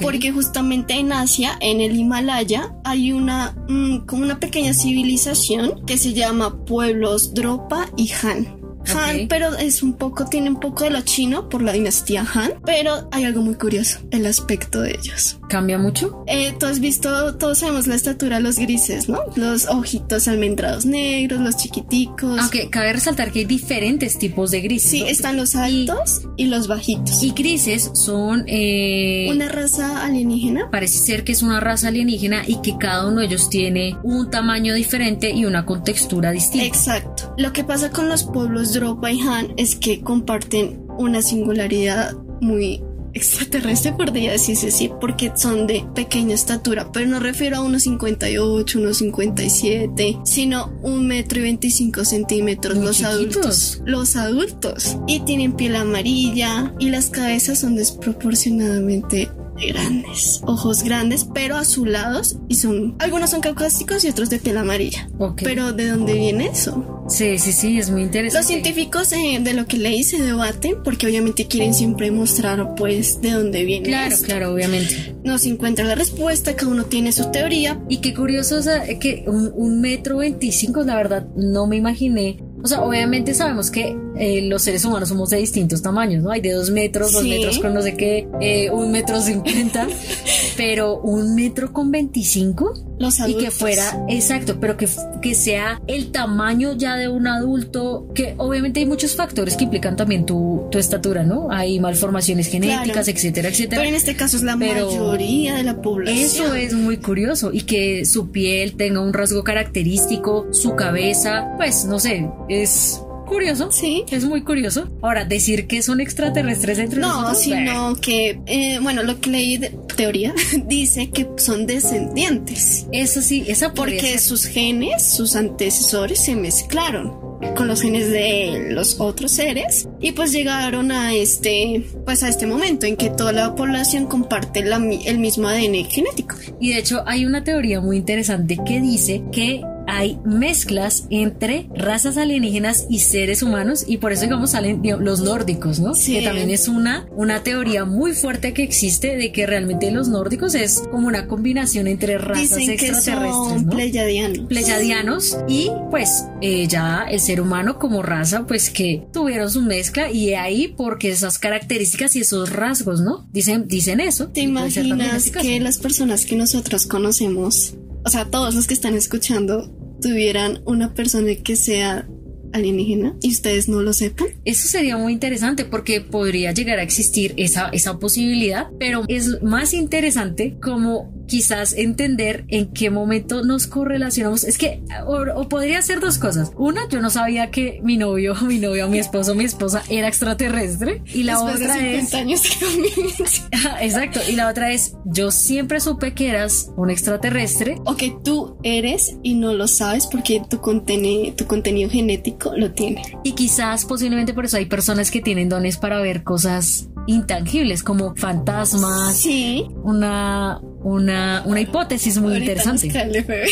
Porque justamente en Asia, en el Himalaya, hay una mm, como una pequeña civilización que se llama pueblos Dropa y Han. Han, pero es un poco, tiene un poco de lo chino por la dinastía Han, pero hay algo muy curioso, el aspecto de ellos. ¿Cambia mucho? Eh, tú has visto, todos sabemos la estatura, los grises, ¿no? Los ojitos almendrados negros, los chiquiticos. Aunque cabe resaltar que hay diferentes tipos de grises. Sí, están los altos y, los bajitos. Y grises son... Eh, una raza alienígena. Parece ser que es una raza alienígena y que cada uno de ellos tiene un tamaño diferente y una contextura distinta. Exacto. Lo que pasa con los pueblos Dropa y Han es que comparten una singularidad muy extraterrestre, podría decirse así, porque son de pequeña estatura, pero no refiero a unos 58, unos 57, sino un metro y 25 centímetros los adultos. Los adultos. Y tienen piel amarilla y las cabezas son desproporcionadamente grandes, ojos grandes, pero azulados y son, algunos son caucásicos y otros de piel amarilla. Pero ¿de dónde viene eso? Sí, sí, sí, es muy interesante. Los científicos eh, de lo que leí se debaten porque obviamente quieren siempre mostrar pues de dónde viene. Claro, claro, obviamente. No se encuentra la respuesta, cada uno tiene su teoría. Y qué curioso, o sea, que un, un metro veinticinco, la verdad, no me imaginé o sea, obviamente sabemos que eh, los seres humanos somos de distintos tamaños, ¿no? Hay de dos metros, dos metros con no sé qué, eh, un metro cincuenta, pero un metro con veinticinco. Los adultos. Y que fuera, exacto, pero que, que sea el tamaño ya de un adulto, que obviamente hay muchos factores que implican también tu, tu estatura, ¿no? Hay malformaciones genéticas, etcétera, etcétera. Pero en este caso es la mayoría de la población. Eso es muy curioso y que su piel tenga un rasgo característico, su cabeza, pues no sé, es curioso. Sí. Es muy curioso. Ahora, decir que son extraterrestres entre no, sino que, eh, bueno, lo que leí de teoría dice que son descendientes. Eso sí, esa Porque sus genes, sus antecesores se mezclaron con los genes de los otros seres y pues llegaron a este pues a este momento en que toda la población comparte el mismo ADN genético. Y de hecho hay una teoría muy interesante que dice que hay mezclas entre razas alienígenas y seres humanos y por eso digamos salen los nórdicos, ¿no? Sí. Que también es una, una teoría muy fuerte que existe de que realmente los nórdicos es como una combinación entre razas Dicen extraterrestres, que son ¿no? pleyadianos. Pleyadianos y pues eh, ya el ser humano como raza pues que tuvieron su mezcla y ahí porque esas características y esos rasgos, ¿no? Dicen, dicen eso. ¿Te imaginas que las personas que nosotros conocemos, o sea, todos los que están escuchando, tuvieran una persona que sea alienígena y ustedes no lo sepan? Eso sería muy interesante porque podría llegar a existir esa, esa posibilidad, pero es más interesante como quizás entender en qué momento nos correlacionamos. Es que, o, podría ser dos cosas. Una, yo no sabía que mi novio, mi novio, mi esposo, mi esposa era extraterrestre. Y la otra es. Años Exacto. Y la otra es, yo siempre supe que eras un extraterrestre. O que tú eres y no lo sabes porque tu, contenido, tu contenido genético lo tiene. Y quizás posiblemente por eso hay personas que tienen dones para ver cosas intangibles como fantasmas. Sí. Una, una, una hipótesis muy interesante.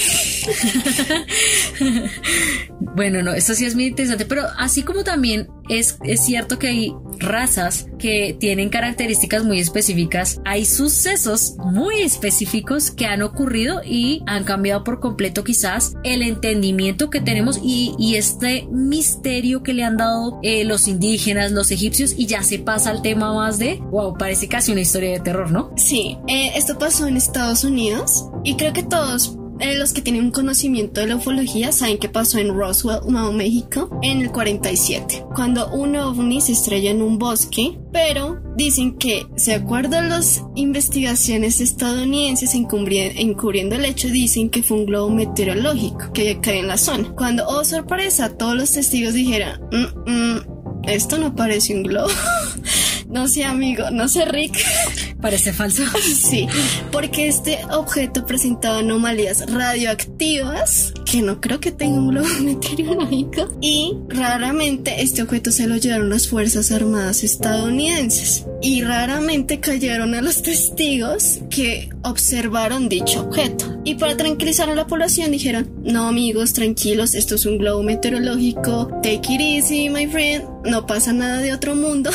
bueno, no, esto sí es muy interesante, pero así como también es, es cierto que hay razas que tienen características muy específicas, hay sucesos muy específicos que han ocurrido y han cambiado por completo quizás el entendimiento que tenemos y, y este misterio que le han dado eh, los indígenas, los egipcios y ya se pasa al tema más de, wow, parece casi una historia de terror, ¿no? Sí, eh, esto pasó en Estados Unidos y creo que todos eh, los que tienen un conocimiento de la ufología saben que pasó en Roswell, Nuevo México, en el 47, cuando un ovni se estrella en un bosque, pero dicen que, de acuerdo a las investigaciones estadounidenses encubriendo el hecho, dicen que fue un globo meteorológico que caído en la zona. Cuando, oh sorpresa, todos los testigos dijeron, mm, mm, esto no parece un globo. No sé, amigo, no sé, Rick. Parece falso. Sí, porque este objeto presentaba anomalías radioactivas, que no creo que tenga un globo meteorológico, y raramente este objeto se lo llevaron las Fuerzas Armadas estadounidenses. Y raramente cayeron a los testigos que observaron dicho objeto. Y para tranquilizar a la población dijeron, no amigos, tranquilos, esto es un globo meteorológico, take it easy, my friend, no pasa nada de otro mundo.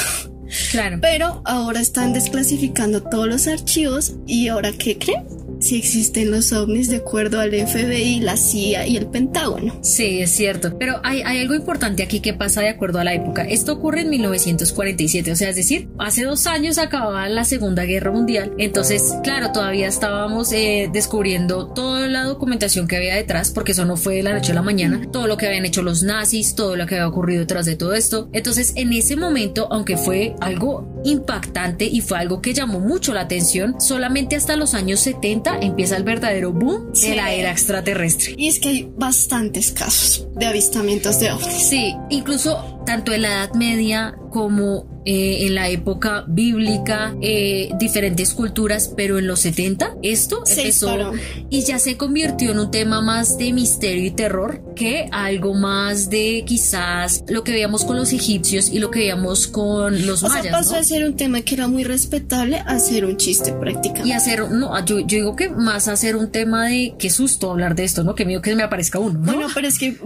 Claro. Pero ahora están desclasificando todos los archivos y ahora ¿qué creen? Si existen los ovnis de acuerdo al FBI, la CIA y el Pentágono. Sí, es cierto. Pero hay, hay, algo importante aquí que pasa de acuerdo a la época. Esto ocurre en 1947, o sea, es decir, hace dos años acababa la Segunda Guerra Mundial. Entonces, claro, todavía estábamos eh, descubriendo toda la documentación que había detrás, porque eso no fue de la noche a la mañana, todo lo que habían hecho los nazis, todo lo que había ocurrido detrás de todo esto. Entonces, en ese momento, aunque fue algo impactante y fue algo que llamó mucho la atención, solamente hasta los años 70 empieza el verdadero boom de la era extraterrestre. Y es que hay bastantes casos de avistamientos de ovnis. Sí, incluso tanto en la Edad Media como eh, en la época bíblica, eh, diferentes culturas, pero en los 70 esto empezó y ya se convirtió en un tema más de misterio y terror que algo más de quizás lo que veíamos con los egipcios y lo que veíamos con los o mayas. Sea, pasó a ser un tema que era muy respetable a ser un chiste prácticamente. Y hacer, no, yo, digo que más a ser un tema de qué susto hablar de esto, ¿no? Que mío que me aparezca uno. Bueno, pero es que,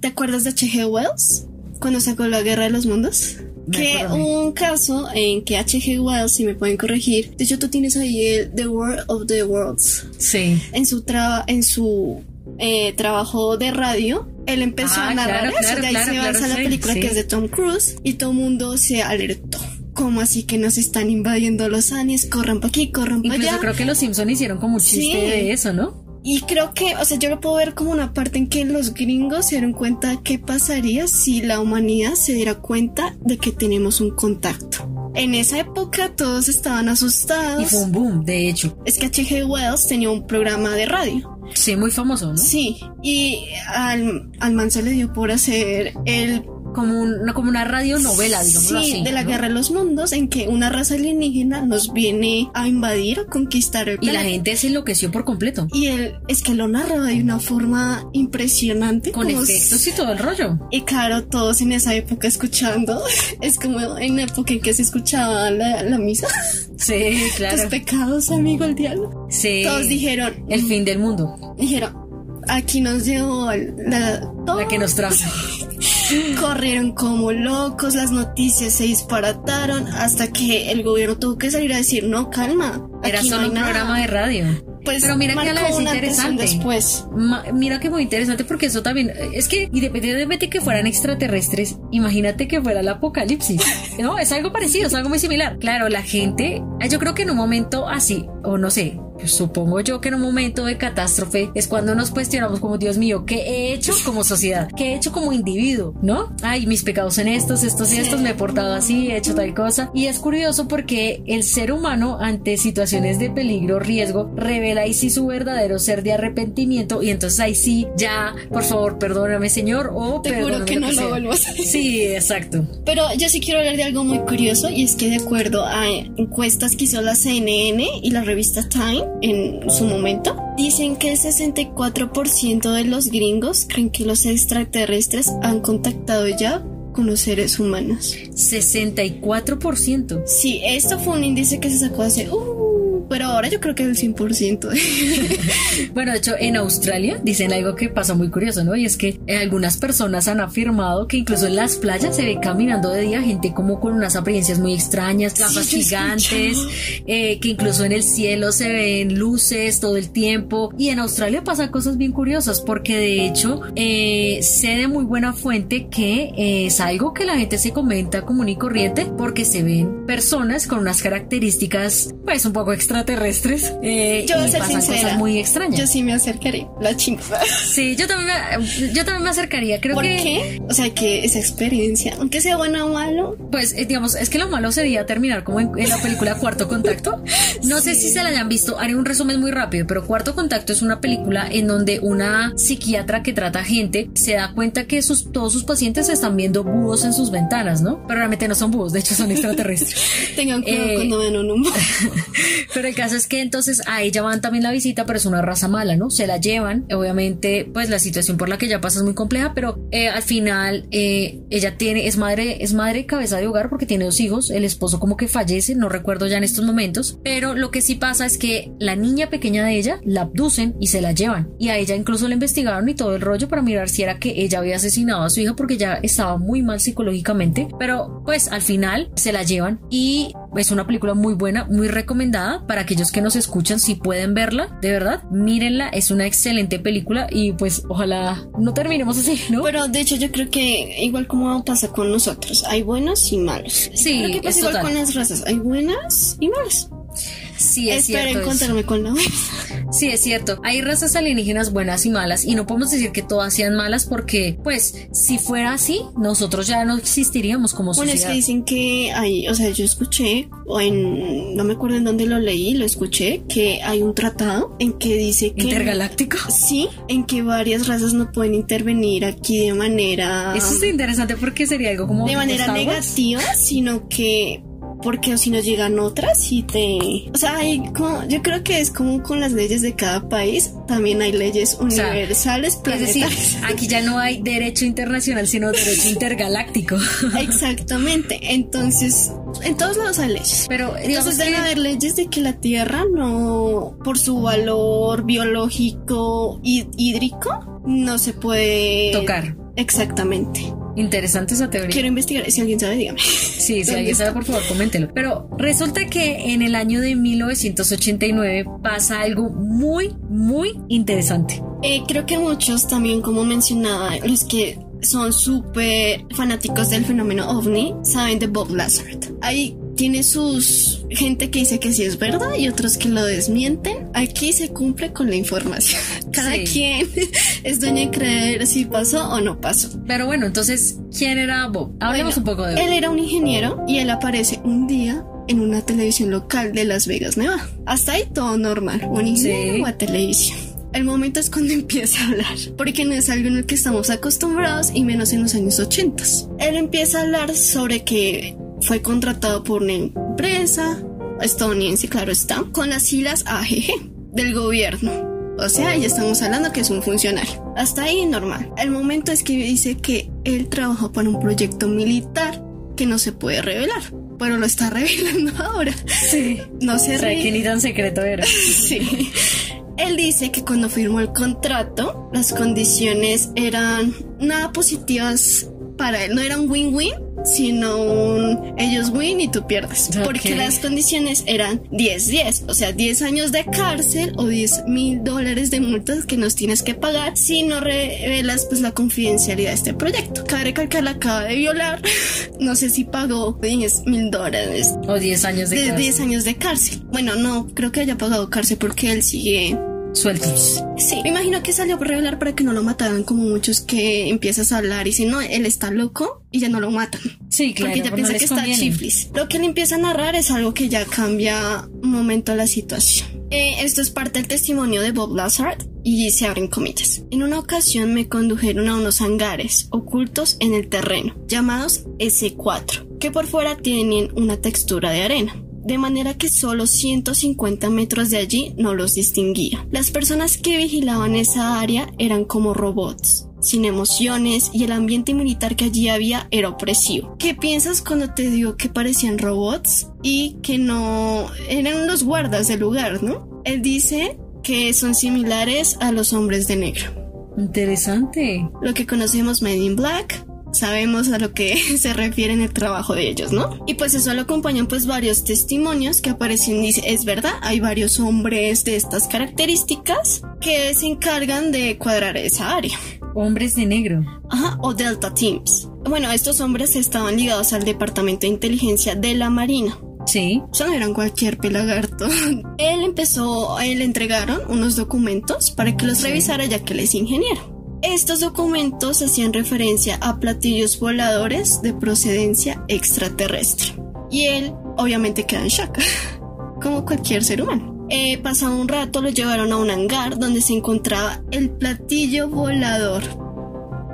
¿te acuerdas de H.G. Wells? Cuando sacó la Guerra de los Mundos que un caso en que H.G. Wells, si me pueden corregir, de hecho tú tienes ahí el The World of the Worlds. Sí. En su traba, en su eh, trabajo de radio, él empezó a ah, narrar eso, de ahí se basa la película que es de Tom Cruise y todo el mundo se alertó. ¿Cómo así que nos están invadiendo los aliens? Corran para aquí, corran para allá. Incluso creo que los Simpsons hicieron como un chiste de eso, ¿no? Y creo que, o sea, yo lo puedo ver como una parte en que los gringos se dieron cuenta qué pasaría si la humanidad se diera cuenta de que tenemos un contacto. En esa época todos estaban asustados. Y fue un boom, de hecho. Es que H.G. Wells tenía un programa de radio. Sí, muy famoso, ¿no? Sí, y al, al man se le dio por hacer el como una, como una radionovela, digamos sí, de la Guerra de los Mundos, en que una raza alienígena nos viene a invadir, a conquistar el Y la gente se enloqueció por completo. Y él es que lo narraba de una forma impresionante. Con efectos y todo el rollo. Y claro, todos en esa época escuchando, es como en la época en que se escuchaba la, misa. Sí, claro. Los pecados, amigo, el diablo. Sí. Todos dijeron. El fin del mundo. Dijeron, aquí nos llevó la, la que nos trajo. Corrieron como locos, las noticias se disparataron hasta que el gobierno tuvo que salir a decir, no, calma. Era solo un programa de radio. Pues pero mira que a la vez interesante. Después. mira que muy interesante porque eso también es que independientemente de que fueran extraterrestres, imagínate que fuera el apocalipsis. No, es algo parecido, es algo muy similar. Claro, la gente, yo creo que en un momento así, o no sé, supongo yo que en un momento de catástrofe es cuando nos cuestionamos como Dios mío, ¿qué he hecho como sociedad? ¿Qué he hecho como individuo? ¿No? Ay, mis pecados en estos, estos y estos, me he portado así, he hecho tal cosa. Y es curioso porque el ser humano ante situaciones de peligro, riesgo, revela ahí sí su verdadero ser de arrepentimiento y entonces ahí sí, ya, por favor, perdóname Señor o Te juro que no lo vuelvo a hacer. Sí, exacto. Pero yo sí quiero hablar de algo muy curioso y es que de acuerdo a encuestas que hizo la CNN y la revista Time en su momento, dicen que el 64% de los gringos creen que los extraterrestres han contactado ya con los seres humanos. 64%. Sí, esto fue un índice que se sacó hace... Uh, pero ahora yo creo que es el 100%. bueno, de hecho, en Australia dicen algo que pasa muy curioso, ¿no? Y es que algunas personas han afirmado que incluso en las playas se ve caminando de día gente como con unas apariencias muy extrañas, gafas gigantes, eh, que incluso en el cielo se ven luces todo el tiempo. Y en Australia pasa cosas bien curiosas porque de hecho eh, sé de muy buena fuente que eh, es algo que la gente se comenta común y corriente porque se ven personas con unas características pues un poco extrañas extraterrestres eh, yo y pasan cosas muy extrañas. Yo sí me acercaría, la chingada. Sí, yo también me, yo también me acercaría, creo ¿Por que... qué? O sea, que esa experiencia, aunque sea bueno o malo. Pues, eh, digamos, es que lo malo sería terminar como en, la película Cuarto Contacto. No sé si se la hayan visto, haré un resumen muy rápido, pero Cuarto Contacto es una película en donde una psiquiatra que trata gente se da cuenta que sus, todos sus pacientes están viendo búhos en sus ventanas, ¿no? Pero realmente no son búhos, de hecho son extraterrestres. Tengan cuidado eh, cuando ven un búho. pero el caso es que entonces a ella van también la visita, pero es una raza mala, ¿no? Se la llevan, obviamente, pues la situación por la que ella pasa es muy compleja, pero eh, al final eh, ella tiene, es madre, es madre cabeza de hogar porque tiene dos hijos, el esposo como que fallece, no recuerdo ya en estos momentos, pero lo que sí pasa es que la niña pequeña de ella la abducen y se la llevan, y a ella incluso la investigaron y todo el rollo para mirar si era que ella había asesinado a su hija porque ya estaba muy mal psicológicamente, pero pues al final se la llevan y es una película muy buena, muy recomendada para aquellos que nos escuchan, si pueden verla, de verdad, mírenla, es una excelente película y pues ojalá no terminemos así, ¿no? Pero de hecho yo creo que igual como pasa con nosotros, hay buenos y malos. Sí, creo que pasa igual con las razas, hay buenas y malas. Sí, es Espero cierto. encontrarme con la Sí, es cierto. Hay razas alienígenas buenas y malas y no podemos decir que todas sean malas porque, pues, si fuera así, nosotros ya no existiríamos como sociedad. Bueno, es que dicen que hay, o sea, yo escuché, o en, no me acuerdo en dónde lo leí, lo escuché, que hay un tratado en que dice que... ¿Intergaláctico? Sí, en que varias razas no pueden intervenir aquí de manera... Eso es interesante porque sería algo como... De manera negativa, sino que porque si nos llegan otras y te... O sea, hay como, yo creo que es como con las leyes de cada país, también hay leyes universales, o Es decir, aquí ya no hay derecho internacional, sino derecho intergaláctico. Exactamente, entonces en todos lados hay leyes. Pero entonces deben haber leyes de que la Tierra no, por su valor biológico y hídrico, no se puede tocar. Exactamente. Interesante esa teoría. Quiero investigar. Si alguien sabe, dígame. Sí, si alguien sabe, por favor, coméntelo. Pero resulta que en el año de 1989 pasa algo muy, muy interesante. Eh, creo que muchos también, como mencionaba, los que son súper fanáticos del fenómeno ovni, saben de Bob Lazar. Hay tiene sus gente que dice que sí es verdad y otros que lo desmienten. Aquí se cumple con la información. Cada quien es dueño de creer si pasó o no pasó. Pero bueno, entonces, ¿quién era Bob? Hablemos un poco de él. Él era un ingeniero y él aparece un día en una televisión local de Las Vegas, Nevada. Hasta ahí todo normal. Un ingeniero a televisión el momento es cuando empieza a hablar, porque no es algo en el que estamos acostumbrados y menos en los años 80. Él empieza a hablar sobre que fue contratado por una empresa estadounidense, claro está, con las siglas AGG del gobierno. O sea, ya estamos hablando que es un funcionario. Hasta ahí normal. El momento es que dice que él trabajó para un proyecto militar que no se puede revelar. Pero lo está revelando ahora. Sí. No se O sea, que ni tan secreto era. sí. Él dice que cuando firmó el contrato, las condiciones eran nada positivas para él. No era un win-win sino un ellos win y tú pierdes. Porque las condiciones eran 10-10, o sea, 10 años de cárcel o 10 mil dólares de multas que nos tienes que pagar si no revelas pues la confidencialidad de este proyecto. Cabe recalcar, la acaba de violar, no sé si pagó 10 mil dólares. O 10 años de, cárcel. 10 años de cárcel. Bueno, no, creo que haya pagado cárcel porque él sigue sueltos. Sí, me imagino que salió por revelar para que no lo mataran como muchos que empiezas a hablar y si no, él está loco y ya no lo matan. Sí, claro. Porque ya piensa que está chiflis. Lo que él empieza a narrar es algo que ya cambia un momento la situación. Eh, esto es parte del testimonio de Bob Lazard y se abren comillas. En una ocasión me condujeron a unos hangares ocultos en el terreno, llamados S4, que por fuera tienen una textura de arena de manera que solo 150 metros de allí no los distinguía. Las personas que vigilaban esa área eran como robots, sin emociones y el ambiente militar que allí había era opresivo. ¿Qué piensas cuando te digo que parecían robots y que no eran los guardas del lugar, no? Él dice que son similares a los hombres de negro. Interesante. Lo que conocemos Made in Black, sabemos a lo que se refiere en el trabajo de ellos, ¿no? Y pues eso lo acompañan pues varios testimonios que aparecen, dice, es verdad, hay varios hombres de estas características que se encargan de cuadrar esa área. Hombres de negro. Ajá, o Delta Teams. Bueno, estos hombres estaban ligados al Departamento de Inteligencia de la Marina. Sí. O sea, no eran cualquier pelagarto. Él empezó, él le entregaron unos documentos para que los revisara ya que él es ingeniero. Estos documentos hacían referencia a platillos voladores de procedencia extraterrestre. Y él obviamente queda en shock, como cualquier ser humano. Eh, pasado un rato lo llevaron a un hangar donde se encontraba el platillo volador.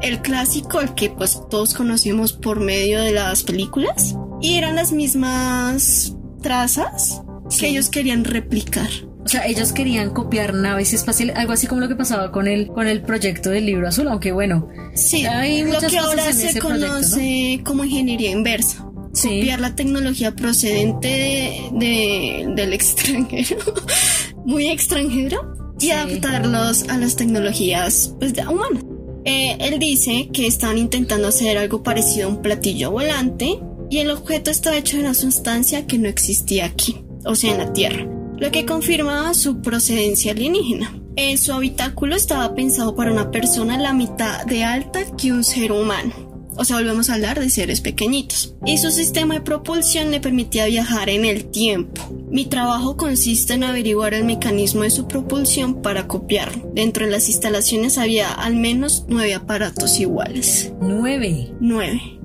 El clásico, el que pues todos conocimos por medio de las películas. Y eran las mismas trazas que ellos querían replicar. O sea, ellos querían copiar naves espaciales, algo así como lo que pasaba con el, con el proyecto del libro azul, aunque bueno, sí, hay lo que ahora se conoce como ingeniería inversa. Copiar la tecnología procedente de, del extranjero, muy extranjero, y adaptarlos a las tecnologías pues, humanas. Eh, él dice que estaban intentando hacer algo parecido a un platillo volante y el objeto estaba hecho de una sustancia que no existía aquí, o sea, en la Tierra lo que confirmaba su procedencia alienígena. En su habitáculo estaba pensado para una persona la mitad de alta que un ser humano. O sea, volvemos a hablar de seres pequeñitos. Y su sistema de propulsión le permitía viajar en el tiempo. Mi trabajo consiste en averiguar el mecanismo de su propulsión para copiarlo. Dentro de las instalaciones había al menos nueve aparatos iguales. ¿Nueve? Nueve.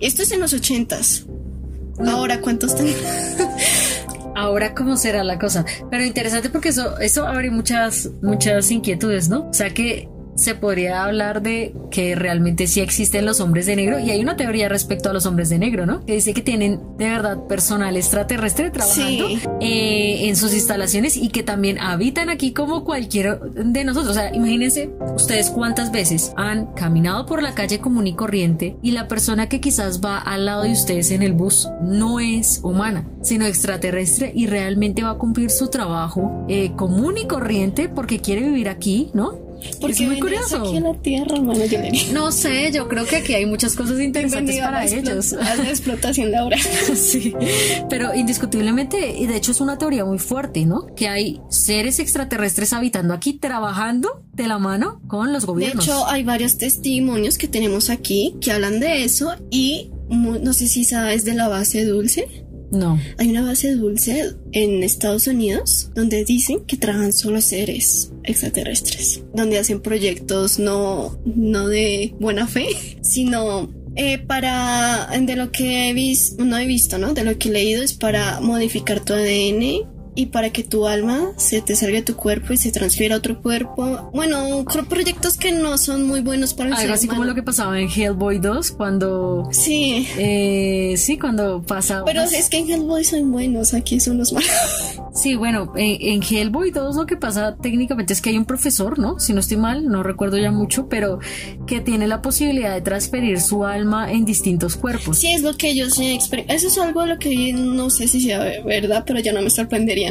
Esto es en los ochentas. Ahora, ¿cuántos tenemos? Ahora cómo será la cosa. Pero interesante porque eso, eso abre muchas, muchas inquietudes, ¿no? O sea que se podría hablar de que realmente sí existen los hombres de negro y hay una teoría respecto a los hombres de negro, ¿no? Que dice que tienen de verdad personal extraterrestre trabajando eh, en sus instalaciones y que también habitan aquí como cualquier de nosotros. O sea, imagínense ustedes cuántas veces han caminado por la calle común y corriente y la persona que quizás va al lado de ustedes en el bus no es humana, sino extraterrestre y realmente va a cumplir su trabajo eh, común y corriente porque quiere vivir aquí, ¿no? Porque es muy curioso. Aquí en la tierra, no sé, yo creo que aquí hay muchas cosas interesantes para ellos. la explotación laboral. sí, pero indiscutiblemente, y de hecho es una teoría muy fuerte, ¿no? Que hay seres extraterrestres habitando aquí, trabajando de la mano con los gobiernos. De hecho, hay varios testimonios que tenemos aquí que hablan de eso y no sé si sabes de la base dulce. No. Hay una base dulce en Estados Unidos donde dicen que trabajan solo seres extraterrestres, donde hacen proyectos no, no de buena fe, sino eh, para, de lo que he visto, no he visto, ¿no? De lo que he leído es para modificar tu ADN y para que tu alma se te salga de tu cuerpo y se transfiera a otro cuerpo. Bueno, proyectos que no son muy buenos para el Algo así como lo que pasaba en Hellboy 2 cuando... Sí. Eh, sí, cuando pasaba... Pero es que en Hellboy son buenos, aquí son los malos. Sí, bueno, en, Hellboy 2 lo que pasa técnicamente es que hay un profesor, ¿no? Si no estoy mal, no recuerdo ya mucho, pero que tiene la posibilidad de transferir su alma en distintos cuerpos. Sí, es lo que ellos... Eso es algo lo que no sé si sea verdad, pero ya no me sorprendería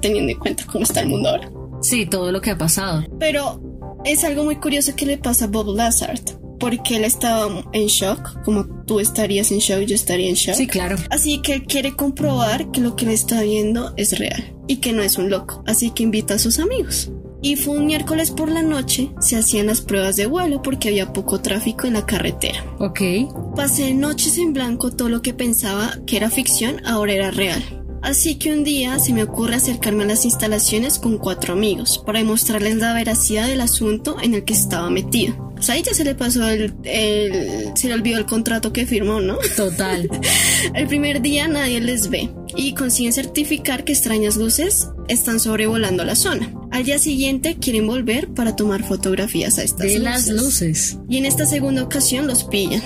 teniendo en cuenta cómo está el mundo ahora. Sí, todo lo que ha pasado. Pero es algo muy curioso que le pasa a Bob Lazard. porque él estaba en shock, como tú estarías en shock, yo estaría en shock. Sí, claro. Así que él quiere comprobar que lo que él está viendo es real y que no es un loco, así que invita a sus amigos. Y fue un miércoles por la noche, se hacían las pruebas de vuelo porque había poco tráfico en la carretera. Ok. Pasé noches en blanco todo lo que pensaba que era ficción, ahora era real. Así que un día se me ocurre acercarme a las instalaciones con cuatro amigos para demostrarles la veracidad del asunto en el que estaba metido. O sea, ahí ya se le pasó el, el- se le olvidó el contrato que firmó, ¿no? Total. El primer día nadie les ve y consiguen certificar que extrañas luces están sobrevolando la zona. Al día siguiente quieren volver para tomar fotografías a estas De luces. las luces. Y en esta segunda ocasión los pillan.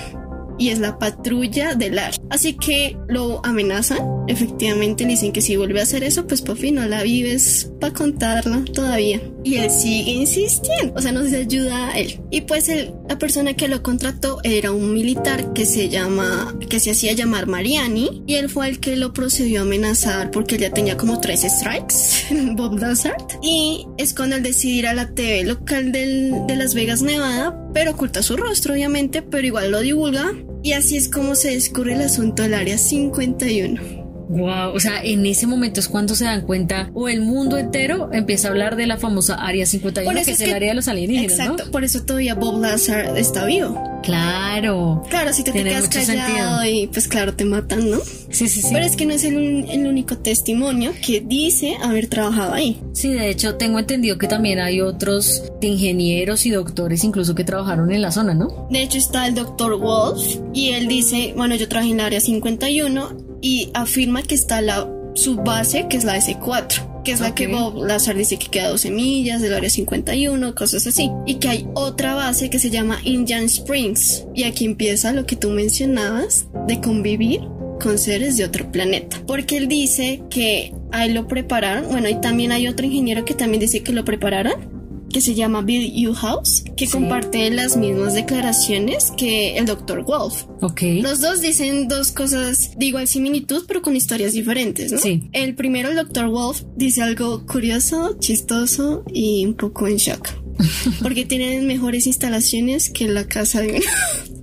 Y es la patrulla del área. Así que lo amenazan. Efectivamente le dicen que si vuelve a hacer eso, pues por fin no la vives para contarla todavía. Y él sigue insistiendo. O sea, no se ayuda a él. Y pues la persona que lo contrató era un militar que se llama, que se hacía llamar Mariani. Y él fue el que lo procedió a amenazar porque ya tenía como tres strikes Bob Lazard. Y es cuando él decide ir a la TV local de Las Vegas, Nevada, pero oculta su rostro, obviamente, pero igual lo divulga. Y así es como se descubre el asunto del área 51. Wow, o sea, en ese momento es cuando se dan cuenta, o el mundo entero empieza a hablar de la famosa Área 51, Por eso que es es el que- área de los alienígenas, Exacto, ¿no? por eso todavía Bob Lazar está vivo. Claro. Claro, si te, quedas callado sentido. y pues claro, te matan, ¿no? Sí, sí, sí. Pero es que no es el, el único testimonio que dice haber trabajado ahí. Sí, de hecho, tengo entendido que también hay otros ingenieros y doctores incluso que trabajaron en la zona, ¿no? De hecho está el doctor Wolf y él dice, bueno, yo trabajé en la área 51 y afirma que está la subbase que es la S4, que es la que. Bob Lazar dice que queda a 12 millas del área 51, cosas así. Y que hay otra base que se llama Indian Springs. Y aquí empieza lo que tú mencionabas de convivir con seres de otro planeta. Porque él dice que a él lo prepararon, bueno, y también hay otro ingeniero que también dice que lo prepararon, que se llama Bill House, que Sí. comparte las mismas declaraciones que el Dr. Wolf. Ok. Los dos dicen dos cosas de igual similitud, pero con historias diferentes, ¿no? Sí. El primero, el Dr. Wolf, dice algo curioso, chistoso y un poco en shock. Porque tienen mejores instalaciones que la casa de.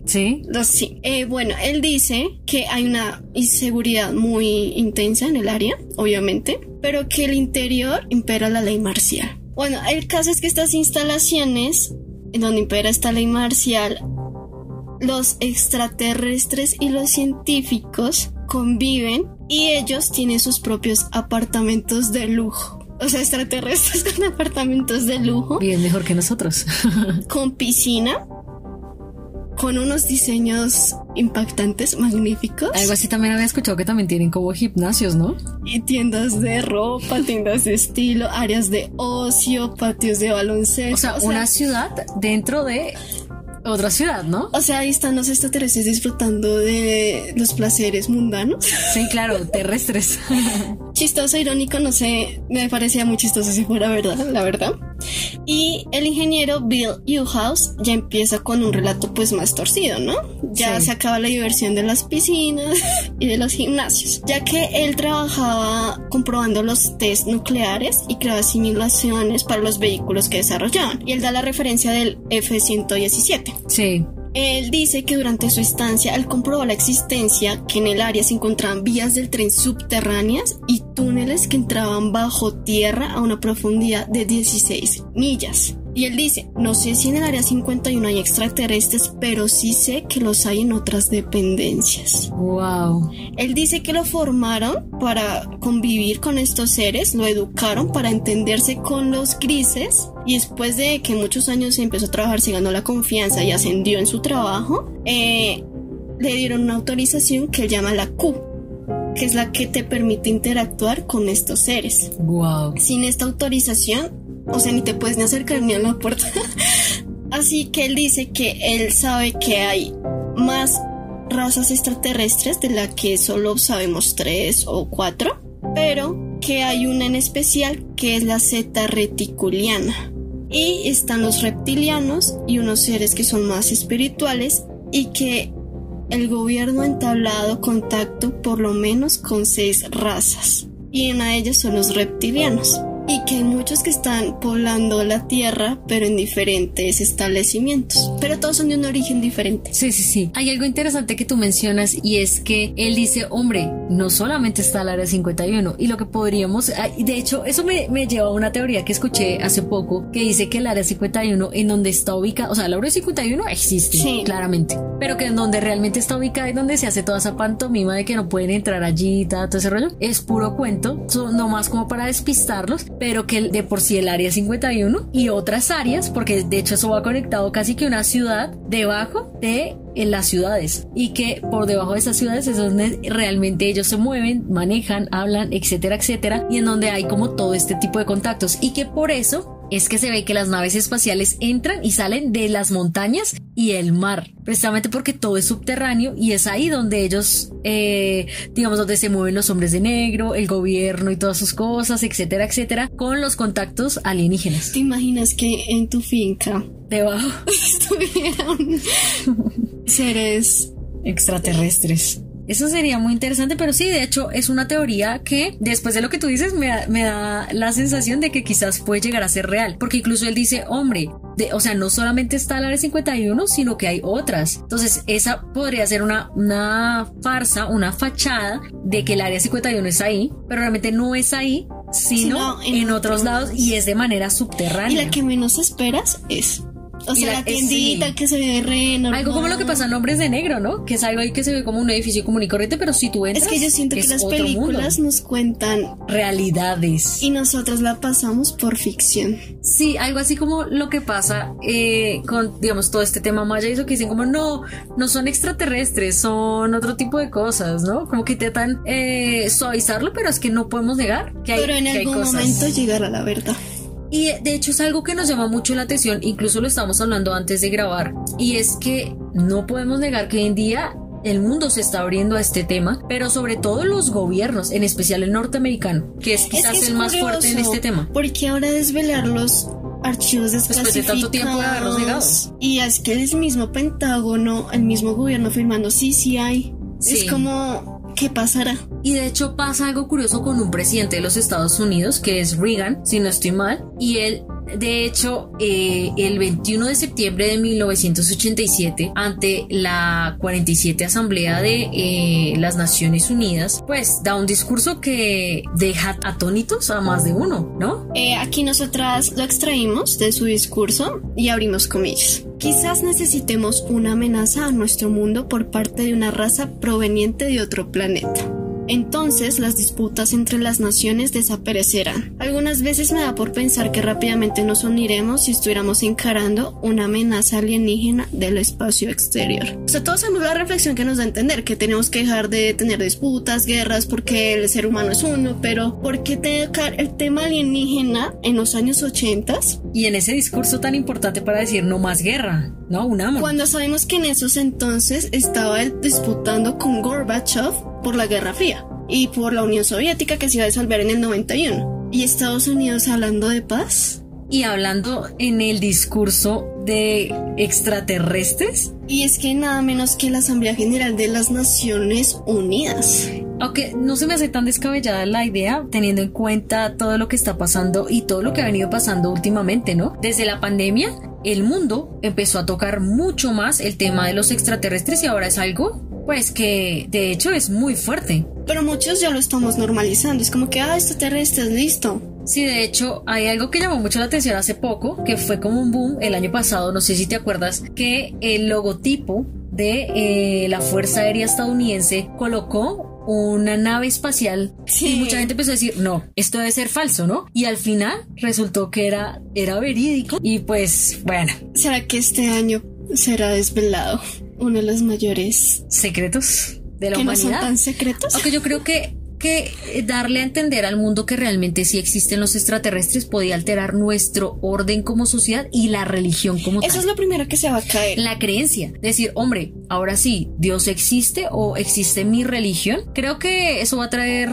Sí. Los sí. Eh, bueno, él dice que hay una inseguridad muy intensa en el área, obviamente, pero que el interior impera la ley marcial. Bueno, el caso es que estas instalaciones, en donde impera esta ley marcial, los extraterrestres y los científicos conviven y ellos tienen sus propios apartamentos de lujo. O sea, extraterrestres con apartamentos de lujo Bien mejor que nosotros. con piscina, con unos diseños impactantes, magníficos, Algo así también había escuchado que también tienen como gimnasios, ¿no? y tiendas de ropa, tiendas de estilo, áreas de ocio, patios de baloncesto. O sea, una ciudad dentro de otra ciudad, ¿no? o sea, ahí están los extraterrestres disfrutando de los placeres mundanos. Sí, claro, terrestres. Chistoso, irónico, no sé, me parecía muy chistoso si fuera verdad, la verdad. Y el ingeniero Bill Newhouse ya empieza con un relato pues más torcido, ¿no? Ya Sí. se acaba la diversión de las piscinas y de los gimnasios, ya que él trabajaba comprobando los test nucleares y creaba simulaciones para los vehículos que desarrollaban. Y él da la referencia del F-117. Sí. Él dice que durante su estancia él comprobó la existencia que en el área se encontraban vías del tren subterráneas y túneles que entraban bajo tierra a una profundidad de 16 millas. Y él dice, no sé si en el área 51 hay extraterrestres, pero sí sé que los hay en otras dependencias. Wow. Él dice que lo formaron para convivir con estos seres, lo educaron para entenderse con los grises y después de que muchos años empezó a trabajar, se ganó la confianza y ascendió en su trabajo, eh, le dieron una autorización que él llama la Q, que es la que te permite interactuar con estos seres. Wow. Sin esta autorización, o sea, ni te puedes ni acercar ni a la puerta. Así que él dice que él sabe que hay más razas extraterrestres de la que solo sabemos tres o cuatro, pero que hay una en especial que es la zeta reticuliana. Y están los reptilianos y unos seres que son más espirituales y que el gobierno ha entablado contacto por lo menos con seis razas. Y una de ellas son los reptilianos. Y que hay muchos que están poblando la tierra, pero en diferentes establecimientos. Pero todos son de un origen diferente. Sí, sí, sí. Hay algo interesante que tú mencionas y es que él dice, hombre, no solamente está el área 51 y lo que podríamos, de hecho, eso me, me lleva a una teoría que escuché hace poco que dice que el área 51 en donde está ubicada, o sea, el área 51 existe, claramente, pero que en donde realmente está ubicada y donde se hace toda esa pantomima de que no pueden entrar allí, todo ese rollo, es puro cuento, no más como para despistarlos, pero que de por sí el área 51 y otras áreas, porque de hecho eso va conectado casi que una ciudad debajo de en las ciudades y que por debajo de esas ciudades es donde realmente ellos se mueven, manejan, hablan, etcétera, etcétera, y en donde hay como todo este tipo de contactos y que por eso es que se ve que las naves espaciales entran y salen de las montañas y el mar, precisamente porque todo es subterráneo y es ahí donde ellos, eh, digamos, donde se mueven los hombres de negro, el gobierno y todas sus cosas, etcétera, etcétera, con los contactos alienígenas. ¿Te imaginas que en tu finca debajo estuvieran seres extraterrestres? Eso sería muy interesante, pero sí, de hecho, es una teoría que después de lo que tú dices me da, la sensación de que quizás puede llegar a ser real, porque incluso él dice, hombre, de, o sea, no solamente está el área 51, sino que hay otras. Entonces, esa podría ser una, una farsa, una fachada de que el área 51 es ahí, pero realmente no es ahí, sino, en, otros lados y es de manera subterránea. Y la que menos esperas es o sea, la, tiendita que se ve re Algo como lo que pasa en Hombres de Negro, ¿no? Que es algo ahí que se ve como un edificio común y corriente, pero si tú entras. Es que yo siento que las películas nos cuentan realidades. Y nosotros la pasamos por ficción. Sí, algo así como lo que pasa eh, con, digamos, todo este tema maya y eso que dicen como no, no son extraterrestres, son otro tipo de cosas, ¿no? Como que intentan eh, suavizarlo, pero es que no podemos negar que hay Pero en algún momento llegar a la verdad. Y de hecho es algo que nos llama mucho la atención, incluso lo estamos hablando antes de grabar, y es que no podemos negar que hoy en día el mundo se está abriendo a este tema, pero sobre todo los gobiernos, en especial el norteamericano, que es quizás el más fuerte en este tema. Porque ahora desvelar los archivos desclasificados Después de tanto tiempo de haberlos negado. Y es que el mismo Pentágono, el mismo gobierno firmando, sí, sí hay. Es como ¿Qué pasará? Y de hecho pasa algo curioso con un presidente de los Estados Unidos, que es Reagan, si no estoy mal, y él de hecho, eh, el 21 de septiembre de 1987, ante la 47 Asamblea de eh, las Naciones Unidas, pues da un discurso que deja atónitos a más de uno, ¿no? Eh, aquí nosotras lo extraímos de su discurso y abrimos comillas. Quizás necesitemos una amenaza a nuestro mundo por parte de una raza proveniente de otro planeta entonces las disputas entre las naciones desaparecerán. Algunas veces me da por pensar que rápidamente nos uniremos si estuviéramos encarando una amenaza alienígena del espacio exterior. O sea, todos sabemos la reflexión que nos da a entender que tenemos que dejar de tener disputas, guerras, porque el ser humano es uno, pero ¿por qué tocar el tema alienígena en los años 80? Y en ese discurso tan importante para decir no más guerra, no unamos. Cuando sabemos que en esos entonces estaba disputando con Gorbachev por la Guerra Fría y por la Unión Soviética que se iba a disolver en el 91. ¿Y Estados Unidos hablando de paz? Y hablando en el discurso de extraterrestres. Y es que nada menos que la Asamblea General de las Naciones Unidas. Aunque no se me hace tan descabellada la idea, teniendo en cuenta todo lo que está pasando y todo lo que ha venido pasando últimamente, ¿no? Desde la pandemia, el mundo empezó a tocar mucho más el tema de los extraterrestres y ahora es algo pues que de hecho es muy fuerte. Pero muchos ya lo estamos normalizando, es como que, ah, extraterrestres, listo. Sí, de hecho, hay algo que llamó mucho la atención hace poco, que fue como un boom el año pasado, no sé si te acuerdas, que el logotipo de eh, la Fuerza Aérea Estadounidense colocó una nave espacial y mucha gente empezó a decir, no, esto debe ser falso, ¿no? Y al final resultó que era, era verídico y pues bueno. ¿Será que este año será desvelado? uno de los mayores secretos de la que humanidad. No son tan secretos. Aunque yo creo que que darle a entender al mundo que realmente sí existen los extraterrestres podía alterar nuestro orden como sociedad y la religión como Eso es lo primero que se va a caer. La creencia. Decir, hombre, ahora sí, Dios existe o existe mi religión. Creo que eso va a traer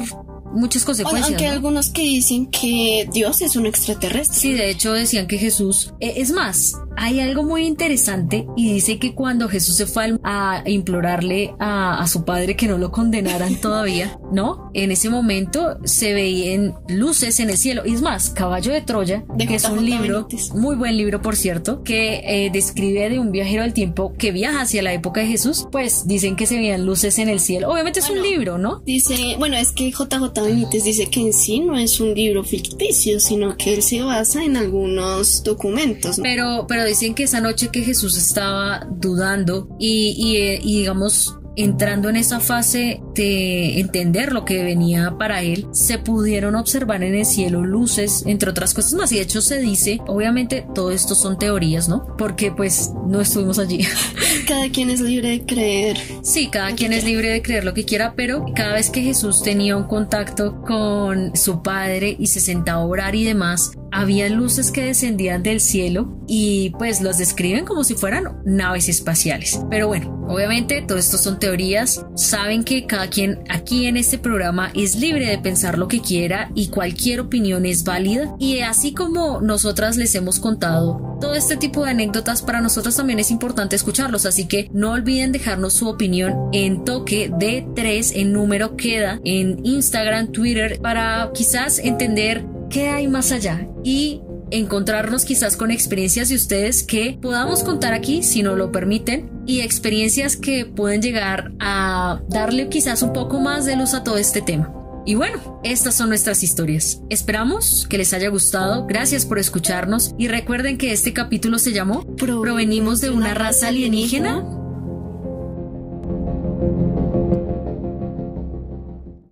muchas consecuencias. Aunque hay algunos que dicen que Dios es un extraterrestre. Sí, de hecho decían que Jesús, eh, es más, hay algo muy interesante y dice que cuando Jesús se fue a implorarle a, su padre que no lo condenaran todavía, ¿no? En ese momento se veían luces en el cielo. Y es más, Caballo de Troya, que es un libro, muy buen libro por cierto, que eh, describe de un viajero del tiempo que viaja hacia la época de Jesús, pues dicen que se veían luces en el cielo. Obviamente es un libro, ¿no? Dice, bueno, es que JJ Benítez dice que en sí no es un libro ficticio, sino que él se basa en algunos documentos. Pero, pero dicen que esa noche que Jesús estaba dudando y, y, eh, y digamos entrando en esa fase de entender lo que venía para él, se pudieron observar en el cielo luces, entre otras cosas más. Y de hecho se dice, obviamente todo esto son teorías, ¿no? Porque pues no estuvimos allí. Cada quien es libre de creer. Sí, cada quien es libre de creer lo que quiera, pero cada vez que Jesús tenía un contacto con su padre y se sentaba a orar y demás, había luces que descendían del cielo y pues los describen como si fueran naves espaciales. Pero bueno, obviamente todo esto son teorías. Saben que cada quien aquí en este programa es libre de pensar lo que quiera y cualquier opinión es válida. Y así como nosotras les hemos contado todo este tipo de anécdotas, para nosotros también es importante escucharlos. Así que no olviden dejarnos su opinión en toque de 3 en número queda en Instagram, Twitter para quizás entender qué hay más allá y encontrarnos quizás con experiencias de ustedes que podamos contar aquí si nos lo permiten y experiencias que pueden llegar a darle quizás un poco más de luz a todo este tema. Y bueno, estas son nuestras historias. Esperamos que les haya gustado. Gracias por escucharnos y recuerden que este capítulo se llamó ¿Provenimos de una raza alienígena?